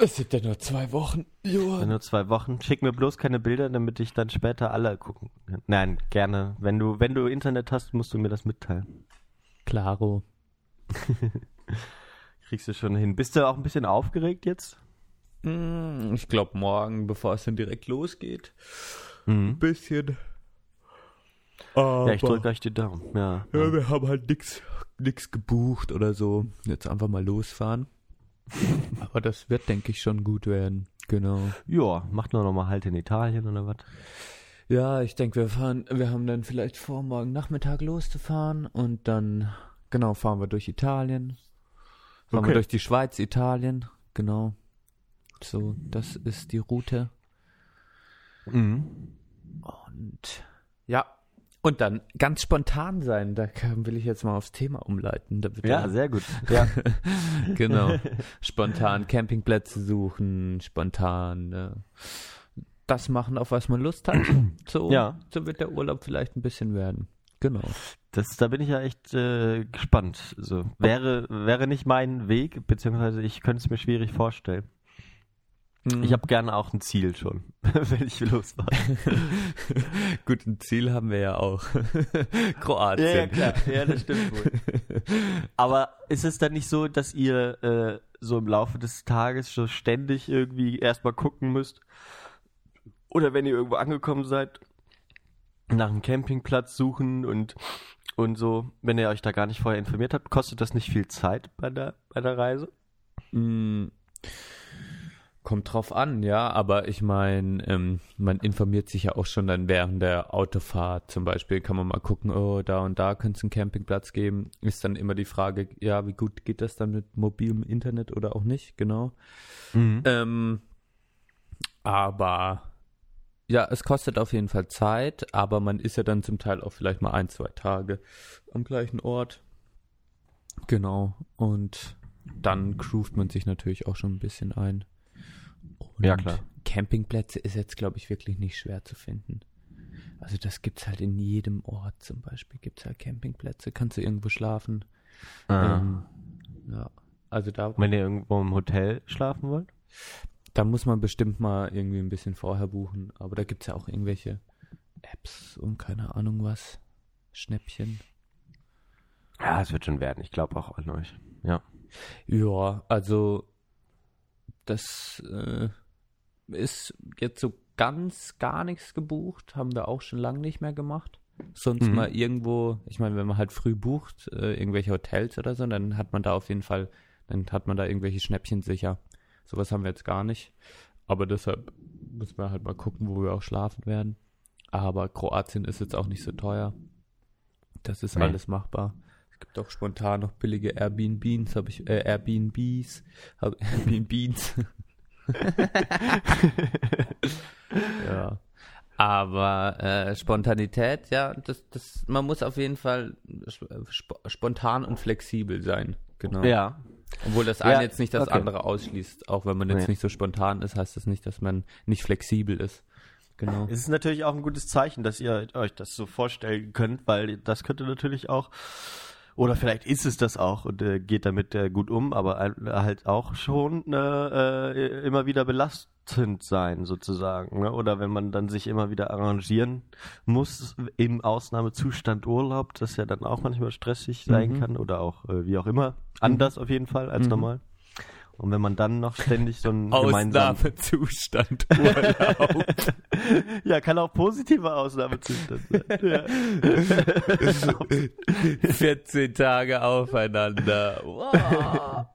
Es sind ja nur zwei Wochen. Johann. nur zwei Wochen. Schick mir bloß keine Bilder, damit ich dann später alle gucken kann. Nein, gerne. Wenn du, wenn du Internet hast, musst du mir das mitteilen. Klaro. *laughs* Kriegst du schon hin. Bist du auch ein bisschen aufgeregt jetzt? Hm, Ich glaube morgen, bevor es dann direkt losgeht. Mhm. Ein bisschen. Ja, ich drücke euch die Daumen. Ja. Ja, wir haben halt nix, nix gebucht oder so. Jetzt einfach mal losfahren. *laughs* Aber das wird, denke ich, schon gut werden. Genau. Ja, macht nur noch mal halt in Italien oder was? Ja, ich denke, wir fahren, wir haben dann vielleicht vor, morgen Nachmittag loszufahren und dann, genau, fahren wir durch Italien. Fahren Okay. wir durch die Schweiz, Italien, genau. So, das ist die Route. Mhm. Und ja, und dann ganz spontan sein, da will ich jetzt mal aufs Thema umleiten. Ja, sehr gut. *laughs* Ja. genau. *laughs* Spontan Campingplätze suchen, spontan äh, das machen, auf was man Lust hat. *clears throat* So, Ja. so wird der Urlaub vielleicht ein bisschen werden. Genau. Das, da bin ich ja echt äh, gespannt. So, wäre, wäre nicht mein Weg, beziehungsweise ich könnte es mir schwierig vorstellen. Mhm. Ich habe gerne auch ein Ziel schon, *laughs* wenn ich losfahre. *laughs* gut ein Ziel haben wir ja auch. *laughs* Kroatien. Ja, das stimmt wohl. Aber ist es dann nicht so, dass ihr äh, so im Laufe des Tages so ständig irgendwie erstmal gucken müsst? Oder wenn ihr irgendwo angekommen seid, nach einem Campingplatz suchen und, und so, wenn ihr euch da gar nicht vorher informiert habt, kostet das nicht viel Zeit bei der, bei der Reise? Mm, Kommt drauf an, ja, aber ich meine, ähm, man informiert sich ja auch schon dann während der Autofahrt zum Beispiel, kann man mal gucken, oh, da und da könnte es einen Campingplatz geben. Ist dann immer die Frage, ja, wie gut geht das dann mit mobilem Internet oder auch nicht, genau. Ähm, aber ja, es kostet auf jeden Fall Zeit, aber man ist ja dann zum Teil auch vielleicht mal ein, zwei Tage am gleichen Ort. Genau. Und dann groovt man sich natürlich auch schon ein bisschen ein. Und Ja, klar. Campingplätze ist jetzt, glaube ich, wirklich nicht schwer zu finden. Also das gibt's halt in jedem Ort zum Beispiel. Gibt's halt Campingplätze, kannst du irgendwo schlafen. Ah. Ähm, ja. Also da, Wenn ihr irgendwo im Hotel schlafen wollt? da muss man bestimmt mal irgendwie ein bisschen vorher buchen. Aber da gibt's ja auch irgendwelche Apps und keine Ahnung was. Schnäppchen. Ja, es wird schon werden. Ich glaube auch an euch. Ja. Ja, also das äh, ist jetzt so ganz gar nichts gebucht, haben wir auch schon lange nicht mehr gemacht. Sonst Mhm. mal irgendwo, ich meine, wenn man halt früh bucht, äh, irgendwelche Hotels oder so, dann hat man da auf jeden Fall, dann hat man da irgendwelche Schnäppchen sicher. Sowas haben wir jetzt gar nicht. Aber deshalb müssen wir halt mal gucken, wo wir auch schlafen werden. Aber Kroatien ist jetzt auch nicht so teuer. Das ist Nee. alles machbar. Es gibt auch spontan noch billige Airbnbs, habe ich äh, Airbnbs, hab, *laughs* Airbnbs. *laughs* ja. Aber äh, Spontanität, ja, das, das, man muss auf jeden Fall sp spontan und flexibel sein. Genau. Ja. Obwohl das Ja, eine jetzt nicht das okay. andere ausschließt. Auch wenn man jetzt Nee. nicht so spontan ist, heißt das nicht, dass man nicht flexibel ist. Genau. Es ist natürlich auch ein gutes Zeichen, dass ihr euch das so vorstellen könnt, weil das könnte natürlich auch, oder vielleicht ist es das auch und äh, geht damit äh, gut um, aber ein- halt auch schon äh, äh, immer wieder belastend sein sozusagen. Ne? Oder wenn man dann sich immer wieder arrangieren muss im Ausnahmezustand Urlaub, das ja dann auch manchmal stressig sein Mhm. kann oder auch äh, wie auch immer. Anders auf jeden Fall als Mhm. normal. Und wenn man dann noch ständig so ein gemeinsamen Ausnahmezustand Urlaub. *laughs* Ja, kann auch positiver Ausnahmezustand sein. Ja. *laughs* 14 Tage aufeinander. Wow.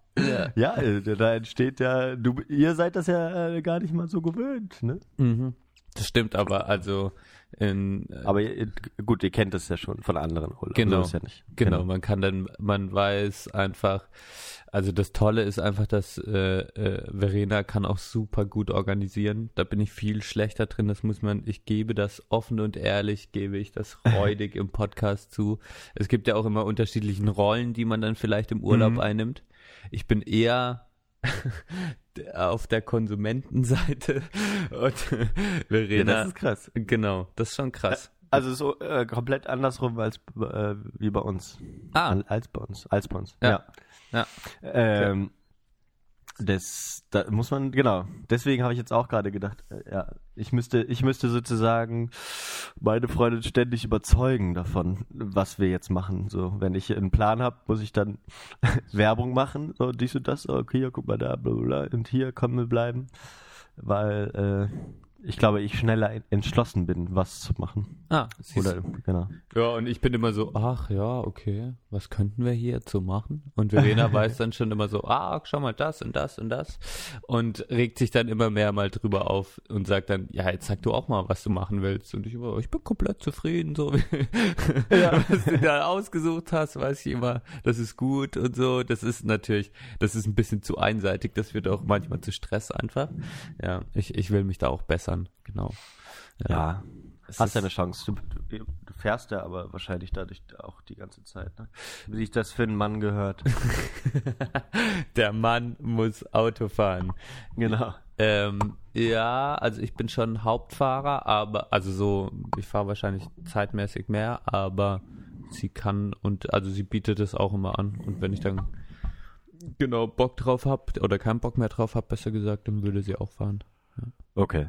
Ja. äh, da entsteht ja, du, ihr seid das ja äh, gar nicht mal so gewöhnt, ne? Mhm. Das stimmt aber, also in, äh, Aber ihr, gut, ihr kennt das ja schon von anderen Urlauben. Genau. Ja nicht. Genau, man kann dann, man weiß einfach, also das Tolle ist einfach, dass äh, äh, Verena kann auch super gut organisieren. Da bin ich viel schlechter drin. Das muss man, ich gebe das offen und ehrlich, gebe ich das *laughs* freudig im Podcast zu. Es gibt ja auch immer unterschiedlichen Rollen, die man dann vielleicht im Urlaub Mhm. einnimmt. Ich bin eher *laughs* auf der Konsumentenseite *laughs* und Ja, Verena. das ist krass. genau, das ist schon krass. Also so äh, komplett andersrum als äh, wie bei uns. Ah. Als bei uns. Als bei uns. Ja. Ja. Ähm, das, da muss man, genau. Deswegen habe ich jetzt auch gerade gedacht, äh, ja, ich müsste, ich müsste sozusagen meine Freundin ständig überzeugen davon, was wir jetzt machen. So, wenn ich einen Plan habe, muss ich dann *laughs* Werbung machen, so dies und das, okay, ja, guck mal da, bla, bla, und hier können wir bleiben, weil äh, ich glaube, ich schneller entschlossen bin, was zu machen. Ah, siehst Oder, genau. Ja, und ich bin immer so, ach ja, okay, was könnten wir hier jetzt so machen? Und Verena *laughs* weiß dann schon immer so, ah, schau mal das und das und das. Und regt sich dann immer mehr mal drüber auf und sagt dann, ja, jetzt sag du auch mal, was du machen willst. Und ich immer, ich bin komplett zufrieden, so wie *laughs* was du da ausgesucht hast, weiß ich immer, das ist gut und so. Das ist natürlich, das ist ein bisschen zu einseitig, das wird auch manchmal zu Stress einfach. Ja, ich, ich will mich da auch bessern, genau. Ja, Es hast ja eine Chance. Du, du, du fährst ja aber wahrscheinlich dadurch auch die ganze Zeit, ne? Wie sich das für einen Mann gehört. *laughs* Der Mann muss Auto fahren. genau. Ähm, ja, also ich bin schon Hauptfahrer, aber also so, ich fahre wahrscheinlich zeitmäßig mehr, aber sie kann und also sie bietet es auch immer an. Und wenn ich dann genau Bock drauf habe oder keinen Bock mehr drauf habe, besser gesagt, dann würde sie auch fahren. Okay.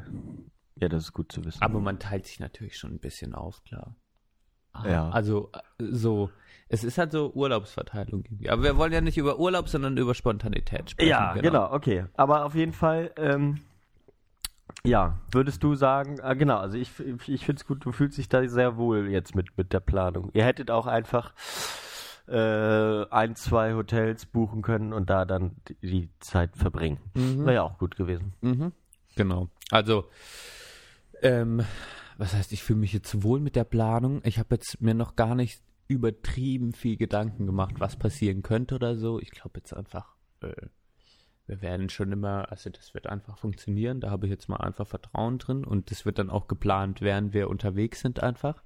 Ja, das ist gut zu wissen. Aber man teilt sich natürlich schon ein bisschen auf, klar. Ah, Ja. Also äh, so, es ist halt so Urlaubsverteilung irgendwie. Aber wir wollen ja nicht über Urlaub, sondern über Spontanität sprechen. ja, genau. okay. Aber auf jeden Fall, ähm, ja, würdest du sagen, ah, genau, also ich, ich finde es gut, du fühlst dich da sehr wohl jetzt mit, mit der Planung. Ihr hättet auch einfach äh, ein, zwei Hotels buchen können und da dann die, die Zeit verbringen. Mhm. Wäre ja auch gut gewesen. Mhm. Genau. Also, ähm, was heißt, ich fühle mich jetzt wohl mit der Planung. Ich habe jetzt mir noch gar nicht übertrieben viel Gedanken gemacht, was passieren könnte oder so. Ich glaube jetzt einfach, äh, wir werden schon immer, also das wird einfach funktionieren. Da habe ich jetzt mal einfach Vertrauen drin und das wird dann auch geplant, während wir unterwegs sind einfach.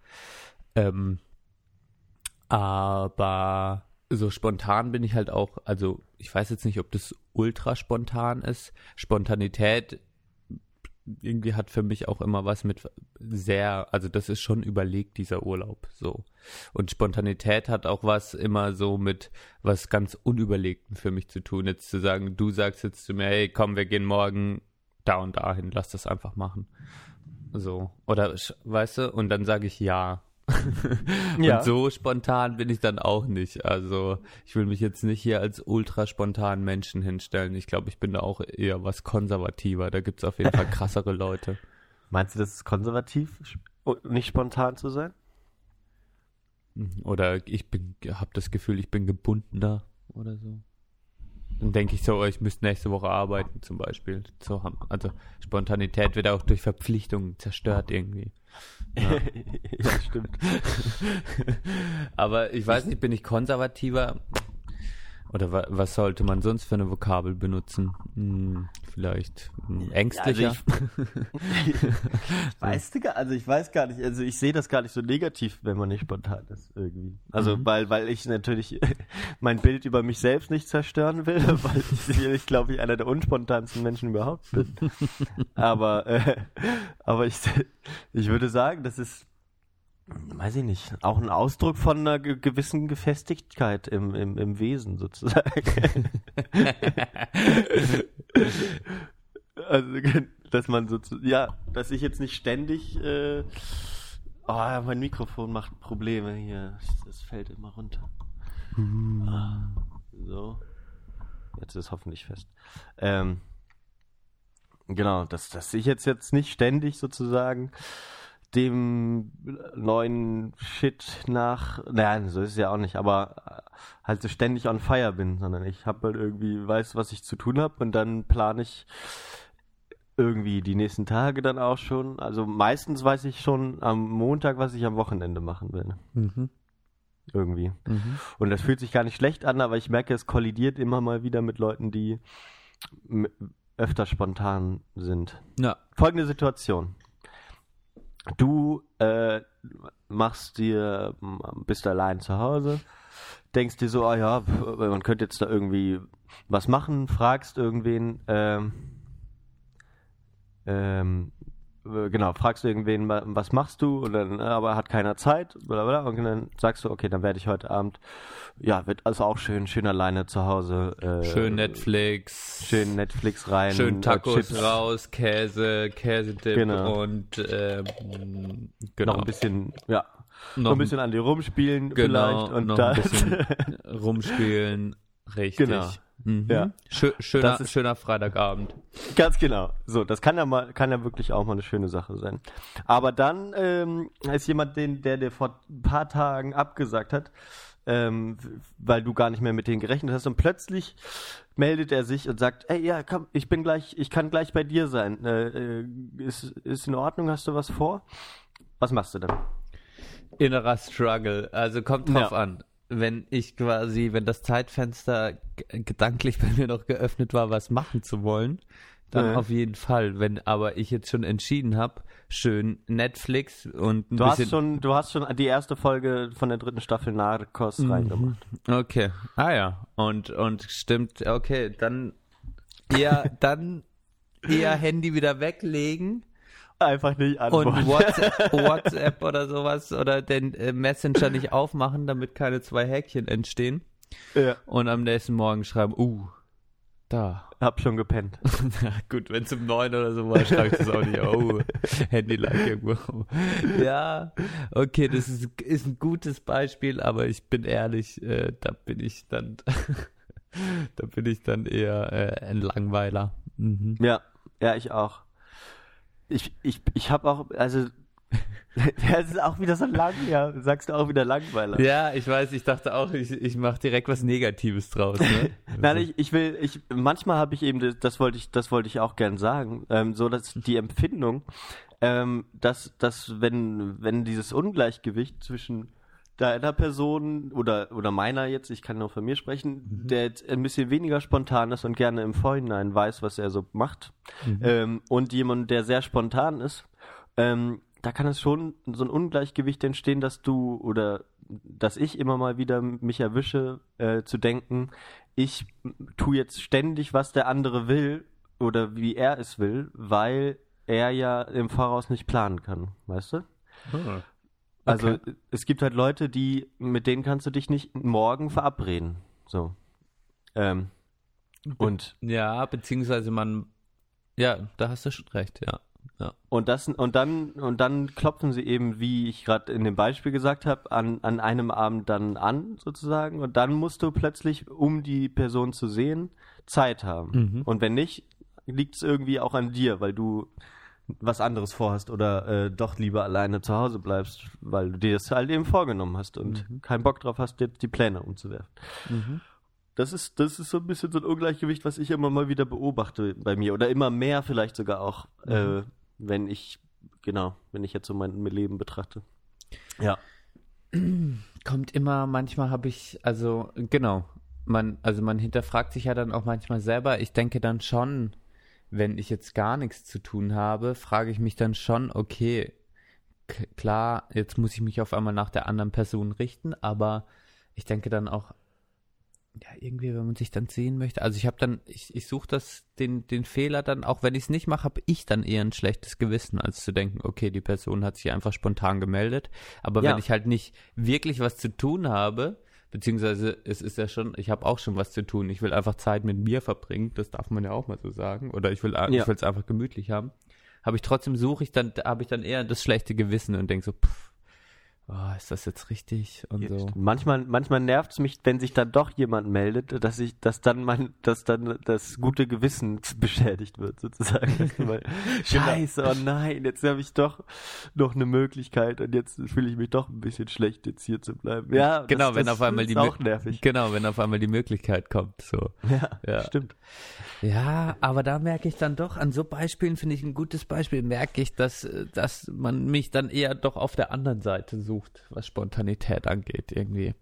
Ähm, aber so spontan bin ich halt auch, also ich weiß jetzt nicht, ob das ultra spontan ist. Spontanität irgendwie hat für mich auch immer was mit sehr, also das ist schon überlegt, dieser Urlaub, so. Und Spontanität hat auch was immer so mit was ganz Unüberlegten für mich zu tun. Jetzt zu sagen, du sagst jetzt zu mir, hey, komm, wir gehen morgen da und dahin, lass das einfach machen. So. Oder, weißt du, und dann sage ich ja. *laughs* Ja. Und so spontan bin ich dann auch nicht. Also ich will mich jetzt nicht hier als ultra spontanen Menschen hinstellen. Ich glaube, ich bin da auch eher was konservativer. Da gibt es auf jeden Fall *laughs* krassere Leute. Meinst du, das ist konservativ, nicht spontan zu sein? Oder ich bin, habe das Gefühl, ich bin gebundener oder so. Dann denke ich so, oh, ich müsste nächste Woche arbeiten zum Beispiel. So haben, also Spontanität wird auch durch Verpflichtungen zerstört irgendwie. ja, *laughs* stimmt. *laughs* Aber ich weiß nicht, bin ich konservativer? Oder wa was sollte man sonst für eine Vokabel benutzen? Hm, vielleicht hm, ängstlicher? Also *laughs* weißt du, gar- also ich weiß gar nicht, also ich sehe das gar nicht so negativ, wenn man nicht spontan ist irgendwie. Also Mhm. weil weil ich natürlich *laughs* mein Bild über mich selbst nicht zerstören will, *laughs* weil ich sicherlich glaube ich einer der unspontansten Menschen überhaupt bin. aber äh, aber ich ich würde sagen, das ist weiß ich nicht, auch ein Ausdruck von einer ge gewissen Gefestigkeit im, im, im Wesen sozusagen. *laughs* also, dass man so, ja, dass ich jetzt nicht ständig, äh, oh, mein Mikrofon macht Probleme hier, das fällt immer runter. Ah, So, jetzt ist es hoffentlich fest. Ähm, genau, dass, dass ich jetzt jetzt nicht ständig sozusagen dem neuen Shit nach, naja, so ist es ja auch nicht, aber halt so ständig on fire bin, sondern ich habe halt irgendwie, weiß, was ich zu tun habe und dann plane ich irgendwie die nächsten Tage dann auch schon. Also meistens weiß ich schon am Montag, was ich am Wochenende machen will. Mhm. Irgendwie. Mhm. Und das fühlt sich gar nicht schlecht an, aber ich merke, es kollidiert immer mal wieder mit Leuten, die öfter spontan sind. Ja. Folgende Situation. Du äh, machst dir, bist allein zu Hause, denkst dir so, ah ja, man könnte jetzt da irgendwie was machen, fragst irgendwen, ähm, ähm, äh, genau, fragst irgendwen, wa- was machst du, und dann, äh, aber hat keiner Zeit, bla bla, und dann sagst du, okay, dann werde ich heute Abend, ja, wird also auch schön, schön alleine zu Hause. Äh, Schön Netflix. Schön Netflix rein. Schön äh, Tacos Chips, raus, Käse, Käsedip Genau. und ähm, genau. Noch ein bisschen, ja, noch Noch ein bisschen an dir rumspielen genau, vielleicht und noch dann ein bisschen *laughs* rumspielen. Richtig. Genau. Mhm. Ja. Schö schöner, Das ist- schöner Freitagabend. Ganz genau. So, das kann ja mal, kann ja wirklich auch mal eine schöne Sache sein. Aber dann ähm, ist jemand, den, der dir vor ein paar Tagen abgesagt hat, ähm, weil du gar nicht mehr mit denen gerechnet hast und plötzlich meldet er sich und sagt, ey, ja, komm, ich bin gleich, ich kann gleich bei dir sein. Äh, äh, ist, ist in Ordnung? Hast du was vor? Was machst du dann? Innerer Struggle. Also kommt drauf Ja. an. Wenn ich quasi, wenn das Zeitfenster gedanklich bei mir noch geöffnet war, was machen zu wollen, dann Ja. auf jeden Fall. Wenn aber ich jetzt schon entschieden habe, schön Netflix und ein Du bisschen. hast schon, du hast schon die erste Folge von der dritten Staffel Narcos Mhm. reingemacht. Okay. Ah ja. Und, und stimmt, okay, dann eher, dann eher Handy wieder weglegen Einfach nicht und antworten. WhatsApp, *laughs* WhatsApp oder sowas oder den äh, Messenger nicht aufmachen, damit keine zwei Häkchen entstehen. ja, Und am nächsten Morgen schreiben, uh, da. hab schon gepennt. *laughs* Ja, gut, wenn es um neun oder so war, schreibe ich das auch nicht. Oh, *laughs* Handy lag irgendwo. Ja, okay, das ist, ist ein gutes Beispiel, aber ich bin ehrlich, äh, da bin ich dann, da bin ich dann eher äh, ein Langweiler. Mhm. Ja, ja, ich auch. Ich, ich, ich habe auch, also, *laughs* es ist auch wieder so lang, ja, sagst du auch wieder Langweiler. Ja, ich weiß, ich dachte auch, ich, ich mache direkt was Negatives draus. Ne? *laughs* Nein, ich, ich will, ich, manchmal habe ich eben, das, das wollte ich, das wollte ich auch gern sagen, ähm, so dass die Empfindung, ähm, dass, dass wenn, wenn dieses Ungleichgewicht zwischen deiner Person oder, oder meiner jetzt, ich kann nur von mir sprechen, der jetzt ein bisschen weniger spontan ist und gerne im Vorhinein weiß, was er so macht, ähm, und jemand, der sehr spontan ist, ähm, da kann es schon so ein Ungleichgewicht entstehen, dass du oder dass ich immer mal wieder mich erwische, äh, zu denken, ich tu jetzt ständig, was der andere will oder wie er es will, weil er ja im Voraus nicht planen kann, weißt du? Ah. Also Okay. es gibt halt Leute, die mit denen kannst du dich nicht morgen verabreden, so. Ähm, und Ja, beziehungsweise man, ja, da hast du schon recht, ja. ja. Und das und dann und dann klopfen sie eben, wie ich gerade in dem Beispiel gesagt habe, an, an einem Abend dann an sozusagen und dann musst du plötzlich, um die Person zu sehen, Zeit haben. Mhm. Und wenn nicht, liegt es irgendwie auch an dir, weil du was anderes vorhast oder äh, doch lieber alleine zu Hause bleibst, weil du dir das halt eben vorgenommen hast und keinen Bock drauf hast, jetzt die Pläne umzuwerfen. Mhm. Das ist, das ist so ein bisschen so ein Ungleichgewicht, was ich immer mal wieder beobachte bei mir. Oder immer mehr vielleicht sogar auch, äh, wenn ich, genau, wenn ich jetzt so mein Leben betrachte. Ja. *clears throat* Kommt immer, manchmal habe ich, also genau, man, also man hinterfragt sich ja dann auch manchmal selber. Ich denke dann schon, wenn ich jetzt gar nichts zu tun habe, frage ich mich dann schon, okay, klar, jetzt muss ich mich auf einmal nach der anderen Person richten, aber ich denke dann auch, ja, irgendwie, wenn man sich dann sehen möchte. Also ich habe dann, ich, ich suche das, den, den Fehler dann, auch wenn ich es nicht mache, habe ich dann eher ein schlechtes Gewissen, als zu denken, okay, die Person hat sich einfach spontan gemeldet. Aber Ja. wenn ich halt nicht wirklich was zu tun habe, beziehungsweise es ist ja schon, ich habe auch schon was zu tun. Ich will einfach Zeit mit mir verbringen, das darf man ja auch mal so sagen. Oder ich will Ja. ich will es einfach gemütlich haben. Habe ich trotzdem suche ich dann, habe ich dann eher das schlechte Gewissen und denke so, pff, oh, ist das jetzt richtig und so. Manchmal, manchmal nervt es mich, wenn sich dann doch jemand meldet, dass ich, dass dann mein, dass dann das gute Gewissen beschädigt wird, sozusagen. Weil, *laughs* Scheiße, oh nein, jetzt habe ich doch noch eine Möglichkeit und jetzt fühle ich mich doch ein bisschen schlecht, jetzt hier zu bleiben. Ja, Genau, das, wenn das auf einmal ist die auch nervig. Genau, wenn auf einmal die Möglichkeit kommt, so. Ja, Ja. stimmt. Ja, aber da merke ich dann doch, an so Beispielen finde ich ein gutes Beispiel, merke ich, dass, dass man mich dann eher doch auf der anderen Seite sucht, was Spontanität angeht, irgendwie.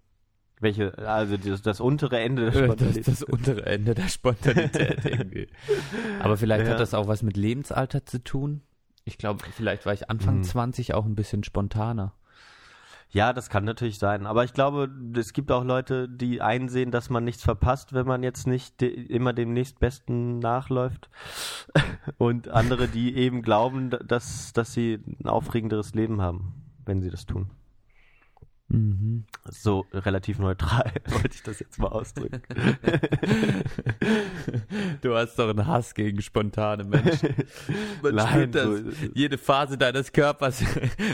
Welche, also das, das untere Ende der *laughs* Das, Spontanität. das untere Ende der Spontanität irgendwie. Aber vielleicht Ja. hat das auch was mit Lebensalter zu tun. Ich glaube, vielleicht war ich Anfang Mhm. 20 auch ein bisschen spontaner. Ja, das kann natürlich sein. Aber ich glaube, es gibt auch Leute, die einsehen, dass man nichts verpasst, wenn man jetzt nicht de immer dem nächstbesten nachläuft. *laughs* Und andere, die eben glauben, dass, dass sie ein aufregenderes Leben haben, wenn sie das tun. Mhm. So relativ neutral *laughs* wollte ich das jetzt mal ausdrücken. *laughs* Du hast doch einen Hass gegen spontane Menschen. *laughs* Man Nein, das. so. Jede Phase deines Körpers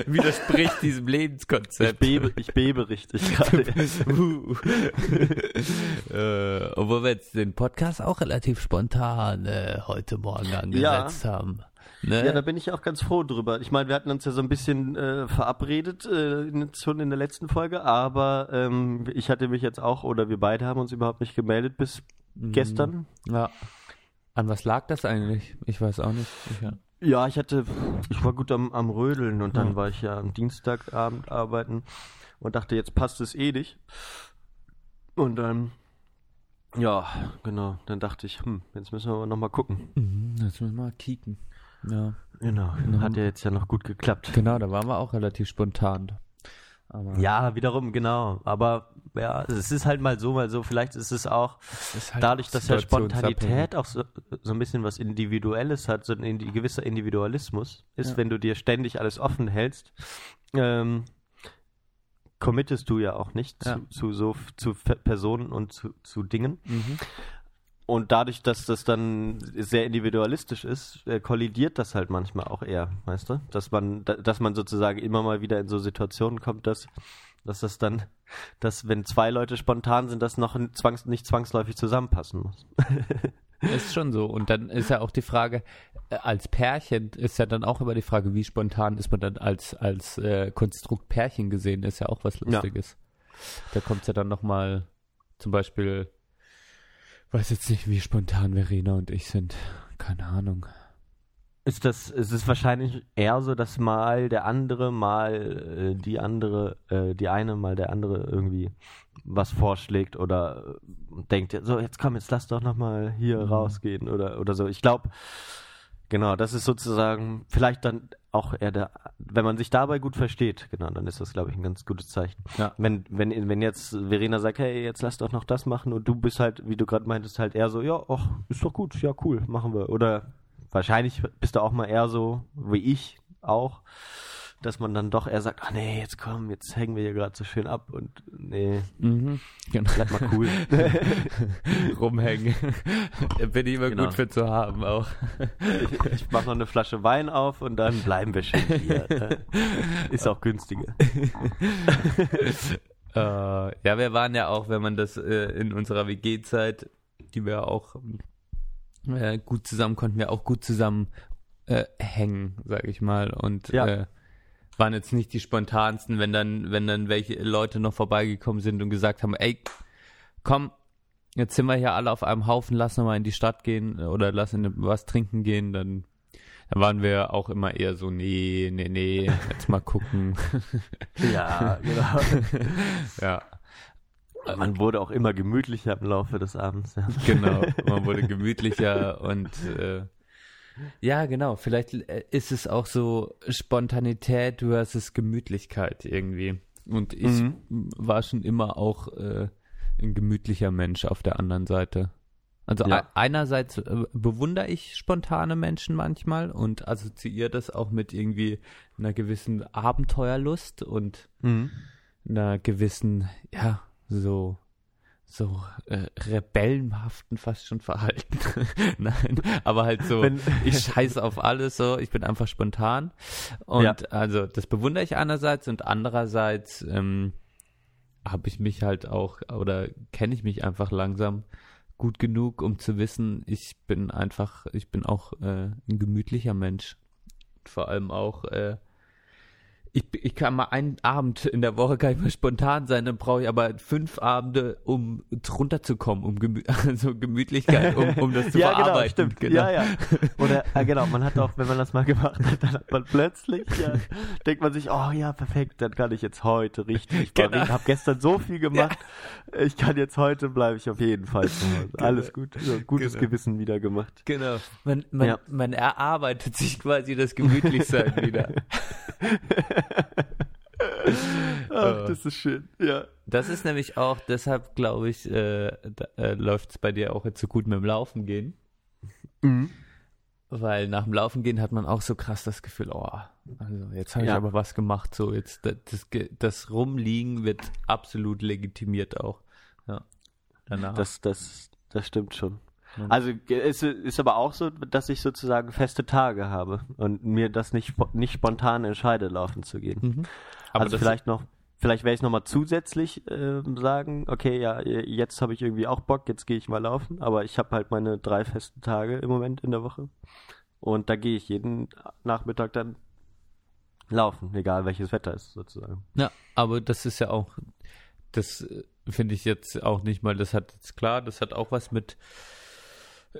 widerspricht diesem Ich Lebenskonzept. bebe, ich bebe richtig gerade. Uh. äh, obwohl wir jetzt den Podcast auch relativ spontan äh, heute Morgen angesetzt haben. Ne? Ja, da bin ich auch ganz froh drüber. Ich meine, wir hatten uns ja so ein bisschen äh, verabredet, äh, in, schon in der letzten Folge, aber ähm, ich hatte mich jetzt auch, oder wir beide haben uns überhaupt nicht gemeldet bis Mhm. gestern. ja. An was lag das eigentlich? Ich weiß auch nicht. Ich, ja. Ich hatte, ich war gut am, am Rödeln und dann Hm. war ich ja am Dienstagabend arbeiten und dachte, jetzt passt es eh nicht. Und dann, ja, genau, dann dachte ich, hm, jetzt müssen wir nochmal gucken. Mhm, jetzt müssen wir mal kicken. Ja. Genau, Genau. hat ja jetzt ja noch gut geklappt. Genau, da waren wir auch relativ spontan. Aber Ja, wiederum, genau. Aber ja, es ist halt mal so, mal so. Vielleicht ist es auch ist halt dadurch, dass ja. Spontanität auch so, so ein bisschen was Individuelles hat, so ein indi gewisser Individualismus ist, Ja. wenn du dir ständig alles offen hältst, ähm, committest du ja auch nicht Ja. zu, zu so zu Personen und zu, zu Dingen. Mhm. Und dadurch, dass das dann sehr individualistisch ist, äh, kollidiert das halt manchmal auch eher, weißt du? Dass man, da, dass man sozusagen immer mal wieder in so Situationen kommt, dass, dass das dann, *laughs* dass wenn zwei Leute spontan sind, das noch zwangs, nicht zwangsläufig zusammenpassen muss. *laughs* Ist schon so. Und dann ist ja auch die Frage, äh, als Pärchen ist ja dann auch immer die Frage, wie spontan ist man dann als, als äh, Konstrukt Pärchen gesehen, ist ja auch was Lustiges. Da kommt ja dann nochmal zum Beispiel, weiß jetzt nicht, wie spontan Verena und ich sind. Keine Ahnung. Ist das, ist es wahrscheinlich eher so, dass mal der andere, mal äh, die andere, äh, die eine, mal der andere irgendwie was vorschlägt oder äh, denkt, so jetzt komm, jetzt lass doch nochmal hier Mhm. rausgehen oder, oder so. Ich glaube, genau, das ist sozusagen vielleicht dann auch eher der, wenn man sich dabei gut versteht, genau, dann ist das, glaube ich, ein ganz gutes Zeichen. Ja. Wenn, wenn, wenn jetzt Verena sagt, hey, jetzt lass doch noch das machen und du bist halt, wie du gerade meintest, halt eher so, ja, ach, ist doch gut, ja, cool, machen wir. Oder wahrscheinlich bist du auch mal eher so, wie ich auch, dass man dann doch eher sagt, ach nee, jetzt komm, jetzt hängen wir hier gerade so schön ab und nee, Mhm. Genau. bleib mal cool. *laughs* Rumhängen. *laughs* Bin ich immer Genau. gut für zu haben auch. ich *laughs* ich mach noch eine Flasche Wein auf und dann bleiben wir schön hier. äh. Ist auch günstiger. Äh, ja, wir waren ja auch, wenn man das äh, in unserer WG-Zeit, die wir auch äh, gut zusammen, konnten wir auch gut zusammen hängen, sag ich mal. Und Ja. Äh, waren jetzt nicht die spontansten, wenn dann, wenn dann welche Leute noch vorbeigekommen sind und gesagt haben, ey, komm, jetzt sind wir hier alle auf einem Haufen, lass noch mal in die Stadt gehen oder lass in was trinken gehen, dann, dann waren wir auch immer eher so, nee, nee, nee, jetzt mal gucken. *laughs* Ja, genau. *laughs* ja, Man wurde auch immer gemütlicher im Laufe des Abends. Ja. genau. Man wurde *laughs* gemütlicher und äh, ja, genau. Vielleicht äh, ist es auch so Spontanität versus Gemütlichkeit irgendwie. Und ich Mhm. war schon immer auch äh, ein gemütlicher Mensch auf der anderen Seite. Also Ja. einerseits äh, bewundere ich spontane Menschen manchmal und assoziiere das auch mit irgendwie einer gewissen Abenteuerlust und Mhm. einer gewissen, ja, so, so äh, rebellenhaften fast schon Verhalten. *laughs* Nein, aber halt so, Wenn- *laughs* ich scheiß auf alles so, ich bin einfach spontan. Und Ja. also das bewundere ich einerseits und andererseits ähm, habe ich mich halt auch oder kenne ich mich einfach langsam gut genug, um zu wissen, ich bin einfach, ich bin auch äh, ein gemütlicher Mensch. Vor allem auch äh, ich, ich kann mal einen Abend in der Woche kann ich mal spontan sein, dann brauche ich aber fünf Abende, um runterzukommen, um Gemü *laughs* also Gemütlichkeit, um, um das zu *laughs* ja, genau, verarbeiten. stimmt. Genau. Ja, ja. Oder, äh, genau, man hat auch, wenn man das mal gemacht hat, dann hat man plötzlich, ja, denkt man sich, oh ja, perfekt, dann kann ich jetzt heute richtig, *laughs* ich Genau. habe gestern so viel gemacht, ich kann jetzt heute, bleibe ich auf jeden Fall zu Hause. Alles gut, so, gutes Genau. Gewissen wieder gemacht. Genau. Man, man, Ja. man erarbeitet sich quasi das Gemütlichsein wieder. *laughs* Ach, das ist schön, ja. Das ist nämlich auch, deshalb glaube ich, äh, äh, läuft es bei dir auch jetzt so gut mit dem Laufen gehen. Mhm. Weil nach dem Laufen gehen hat man auch so krass das Gefühl, oh, also jetzt habe ich Ja. aber was gemacht, so jetzt das, das Rumliegen wird absolut legitimiert auch. Ja. Danach. Das, das, das stimmt schon. Also es ist aber auch so, dass ich sozusagen feste Tage habe und mir das nicht, nicht spontan entscheide, laufen zu gehen. Mhm. Aber also vielleicht noch, vielleicht werde ich nochmal zusätzlich ähm, sagen, okay, ja, jetzt habe ich irgendwie auch Bock, jetzt gehe ich mal laufen, aber ich habe halt meine drei festen Tage im Moment in der Woche und da gehe ich jeden Nachmittag dann laufen, egal welches Wetter ist sozusagen. Ja, aber das ist ja auch, das äh, finde ich jetzt auch nicht mal, das hat jetzt klar, das hat auch was mit,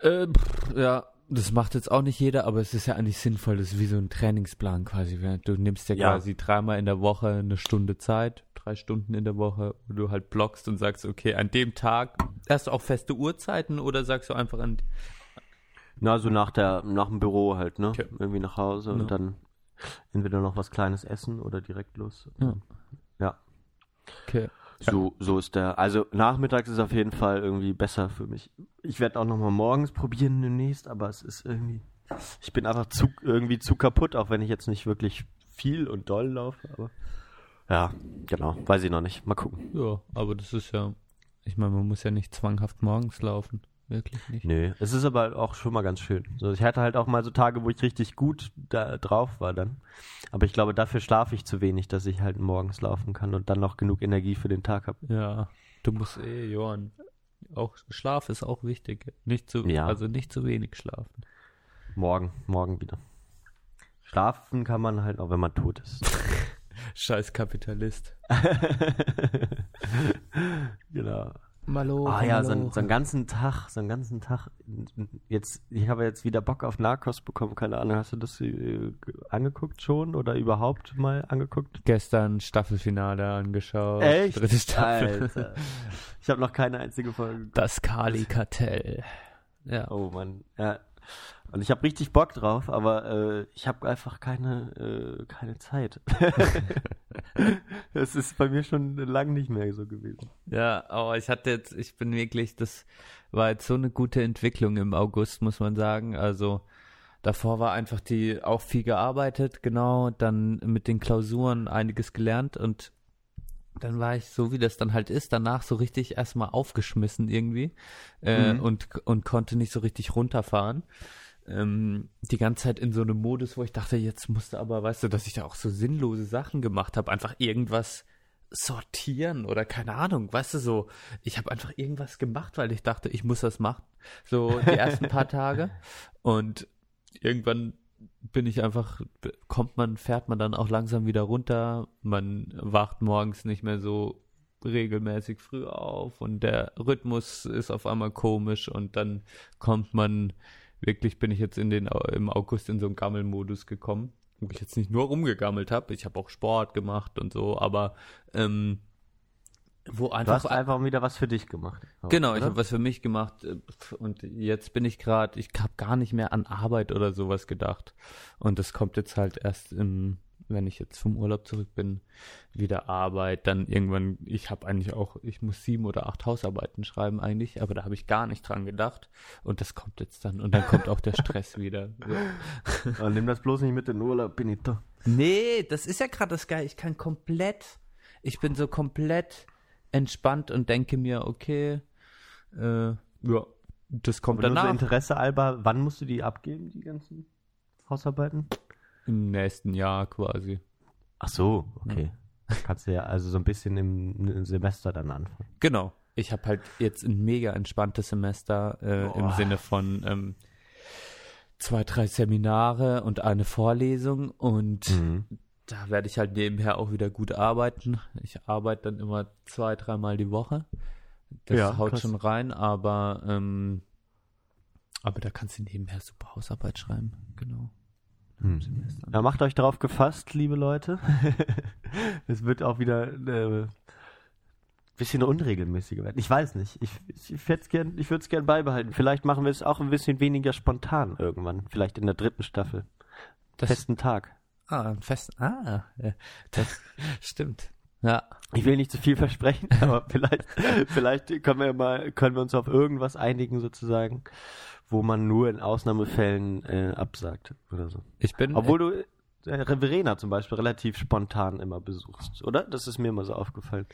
äh, pff, ja, das macht jetzt auch nicht jeder, aber es ist ja eigentlich sinnvoll, das ist wie so ein Trainingsplan quasi. Du nimmst ja, Ja. quasi dreimal in der Woche eine Stunde Zeit, drei Stunden in der Woche, wo du halt blockst und sagst, okay, an dem Tag, hast du auch feste Uhrzeiten oder sagst du einfach an, Na, so nach der, nach dem Büro halt, ne? Okay. Irgendwie nach Hause Ja. und dann entweder noch was Kleines essen oder direkt los. Ja. Ja. okay, So, so ist der. Also nachmittags ist auf jeden Fall irgendwie besser für mich. Ich werde auch noch mal morgens probieren demnächst, aber es ist irgendwie. Ich bin einfach zu irgendwie zu kaputt, auch wenn ich jetzt nicht wirklich viel und doll laufe. Aber ja, genau, weiß ich noch nicht. Mal gucken. ja, aber das ist ja, ich meine, man muss ja nicht zwanghaft morgens laufen, wirklich nicht. Nö, es ist aber auch schon mal ganz schön. So, ich hatte halt auch mal so Tage, wo ich richtig gut da drauf war dann. Aber ich glaube, dafür schlafe ich zu wenig, dass ich halt morgens laufen kann und dann noch genug Energie für den Tag habe. Ja, du musst eh, Johann. Auch Schlaf ist auch wichtig. Nicht zu, Ja. also nicht zu wenig schlafen. Morgen, morgen wieder. Schlafen kann man halt auch, wenn man tot ist. *laughs* Scheiß Kapitalist. *laughs* genau. Malo. Ah ja, so, so einen ganzen Tag, so einen ganzen Tag. Jetzt, ich habe jetzt wieder Bock auf Narcos bekommen. Keine Ahnung, hast du das äh, angeguckt schon oder überhaupt mal angeguckt? Gestern Staffelfinale angeschaut. Echt? Dritte Staffel. Alter. Ich habe noch keine einzige Folge geguckt. Das Kali-Kartell. Ja. Oh Mann, ja. Und ich habe richtig Bock drauf, aber äh, ich habe einfach keine, äh, keine Zeit. *laughs* das ist bei mir schon lang nicht mehr so gewesen. Ja, aber ich hatte jetzt, ich bin wirklich, das war jetzt so eine gute Entwicklung im August, muss man sagen. Also davor war einfach die auch viel gearbeitet, genau, dann mit den Klausuren einiges gelernt und dann war ich so, wie das dann halt ist, danach so richtig erstmal aufgeschmissen irgendwie äh, Mhm. und, und konnte nicht so richtig runterfahren. Ähm, die ganze Zeit in so einem Modus, wo ich dachte, jetzt musste aber, weißt du, dass ich da auch so sinnlose Sachen gemacht habe, einfach irgendwas sortieren oder keine Ahnung, weißt du so, ich habe einfach irgendwas gemacht, weil ich dachte, ich muss das machen, so die ersten paar Tage. *laughs* Und irgendwann bin ich einfach, kommt man, fährt man dann auch langsam wieder runter, man wacht morgens nicht mehr so regelmäßig früh auf und der Rhythmus ist auf einmal komisch und dann kommt man, wirklich bin ich jetzt in den, im August in so einen Gammelmodus gekommen, wo ich jetzt nicht nur rumgegammelt habe, ich habe auch Sport gemacht und so, aber ähm, wo Du einfach hast einfach wieder was für dich gemacht. Genau, ich habe was für mich gemacht äh, und jetzt bin ich gerade, ich habe gar nicht mehr an Arbeit oder sowas gedacht. Und das kommt jetzt halt erst im, wenn ich jetzt vom Urlaub zurück bin, wieder Arbeit, dann irgendwann, ich habe eigentlich auch, ich muss sieben oder acht Hausarbeiten schreiben eigentlich, aber da habe ich gar nicht dran gedacht und das kommt jetzt dann und dann kommt auch der Stress *laughs* wieder. So. *laughs* Nimm das bloß nicht mit in den Urlaub, Benito. Nee, das ist ja gerade das Geil. Ich kann komplett, ich bin so komplett entspannt und denke mir, okay, äh, ja, das kommt Und nur so danach Interesse, Alba, wann musst du die abgeben, die ganzen Hausarbeiten? Im nächsten Jahr quasi. Ach so, okay. Kannst du ja also so ein bisschen im Semester dann anfangen. Genau. Ich habe halt jetzt ein mega entspanntes Semester äh, im. Sinne von ähm, zwei, drei Seminare und eine Vorlesung und Mhm. da werde ich halt nebenher auch wieder gut arbeiten. Ich arbeite dann immer zwei, dreimal die Woche. Das Ja, haut krass. schon rein, aber ähm, aber da kannst du nebenher super Hausarbeit schreiben. Genau. Semester. Ja, macht euch darauf gefasst, liebe Leute. *laughs* es wird auch wieder äh, bisschen unregelmäßiger werden. Ich weiß nicht. Ich, ich, ich würde es gern beibehalten. Vielleicht machen wir es auch ein bisschen weniger spontan irgendwann. Vielleicht in der dritten Staffel. Das- Festen Tag. Ah, ein fest. Ah, das *laughs* stimmt. Ja. Ich will nicht zu viel versprechen, *laughs* aber vielleicht, vielleicht können wir mal, können wir uns auf irgendwas einigen sozusagen, wo man nur in Ausnahmefällen äh, absagt oder so. Ich bin. Obwohl du äh, Verena zum Beispiel relativ spontan immer besuchst, oder? Das ist mir immer so aufgefallen.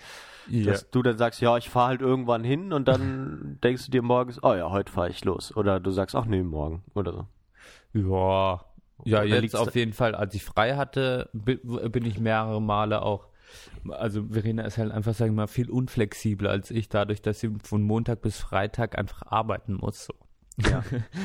ja. Dass du dann sagst, ja, ich fahre halt irgendwann hin und dann *laughs* denkst du dir morgens, oh ja, heute fahre ich los. Oder du sagst, ach nee, morgen oder so. Ja, ja, jetzt auf jeden Fall, als ich frei hatte, bi- bin ich mehrere Male auch. Also Verena ist halt einfach, sagen wir mal, viel unflexibler als ich, dadurch, dass sie von Montag bis Freitag einfach arbeiten muss. So. Ja.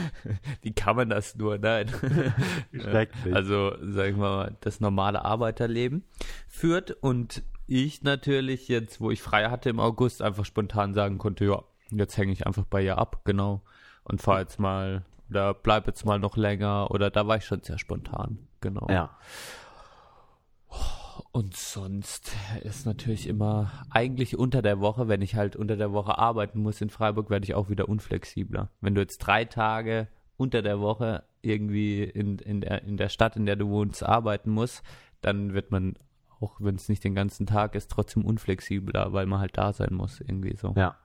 *laughs* Wie kann man das nur? Nein. *laughs* Schrecklich. Also, sagen wir mal, das normale Arbeiterleben führt und ich natürlich jetzt, wo ich frei hatte im August, einfach spontan sagen konnte, ja, jetzt hänge ich einfach bei ihr ab, genau, und fahre jetzt mal oder bleib jetzt mal noch länger oder da war ich schon sehr spontan, genau. Ja. Und sonst ist natürlich immer, eigentlich unter der Woche, wenn ich halt unter der Woche arbeiten muss in Freiburg, werde ich auch wieder unflexibler. Wenn du jetzt drei Tage unter der Woche irgendwie in, in, der, in der Stadt, in der du wohnst, arbeiten musst, dann wird man, auch wenn es nicht den ganzen Tag ist, trotzdem unflexibler, weil man halt da sein muss, irgendwie so. Ja.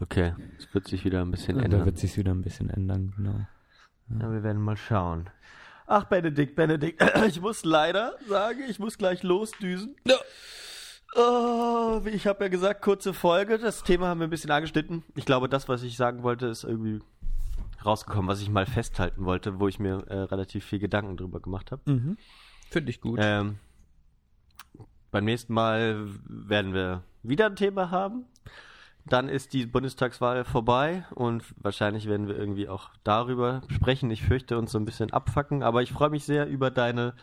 Okay, es wird sich wieder ein bisschen Und da ändern. wird sich wieder ein bisschen ändern, genau. Ja, wir werden mal schauen. Ach, Benedikt, Benedikt, *clears throat* ich muss leider sagen, ich muss gleich losdüsen. Ja. Oh, wie ich habe ja gesagt, kurze Folge. Das Thema haben wir ein bisschen angeschnitten. Ich glaube, das, was ich sagen wollte, ist irgendwie rausgekommen, was ich mal festhalten wollte, wo ich mir äh, relativ viel Gedanken drüber gemacht habe. Mhm. Finde ich gut. Ähm, beim nächsten Mal werden wir wieder ein Thema haben. Dann ist die Bundestagswahl vorbei und wahrscheinlich werden wir irgendwie auch darüber sprechen. Ich fürchte uns so ein bisschen abfacken, aber ich freue mich sehr über deine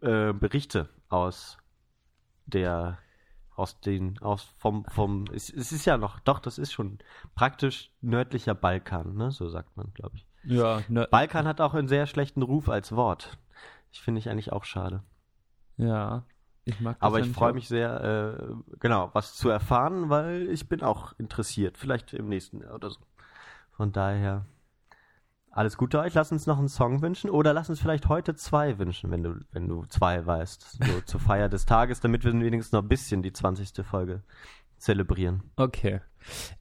äh, Berichte aus der aus den aus vom vom es, es ist ja noch doch das ist schon praktisch nördlicher Balkan ne so sagt man glaube ich ja, ne, Balkan hat auch einen sehr schlechten Ruf als Wort ich finde ich eigentlich auch schade ja. Ich mag das aber ich freue mich sehr, äh, genau, was zu erfahren, weil ich bin auch interessiert. Vielleicht im nächsten Jahr oder so. Von daher, alles Gute euch. Lass uns noch einen Song wünschen oder lass uns vielleicht heute zwei wünschen, wenn du, wenn du zwei weißt. So *laughs* zur Feier des Tages, damit wir wenigstens noch ein bisschen die 20. Folge zelebrieren. Okay.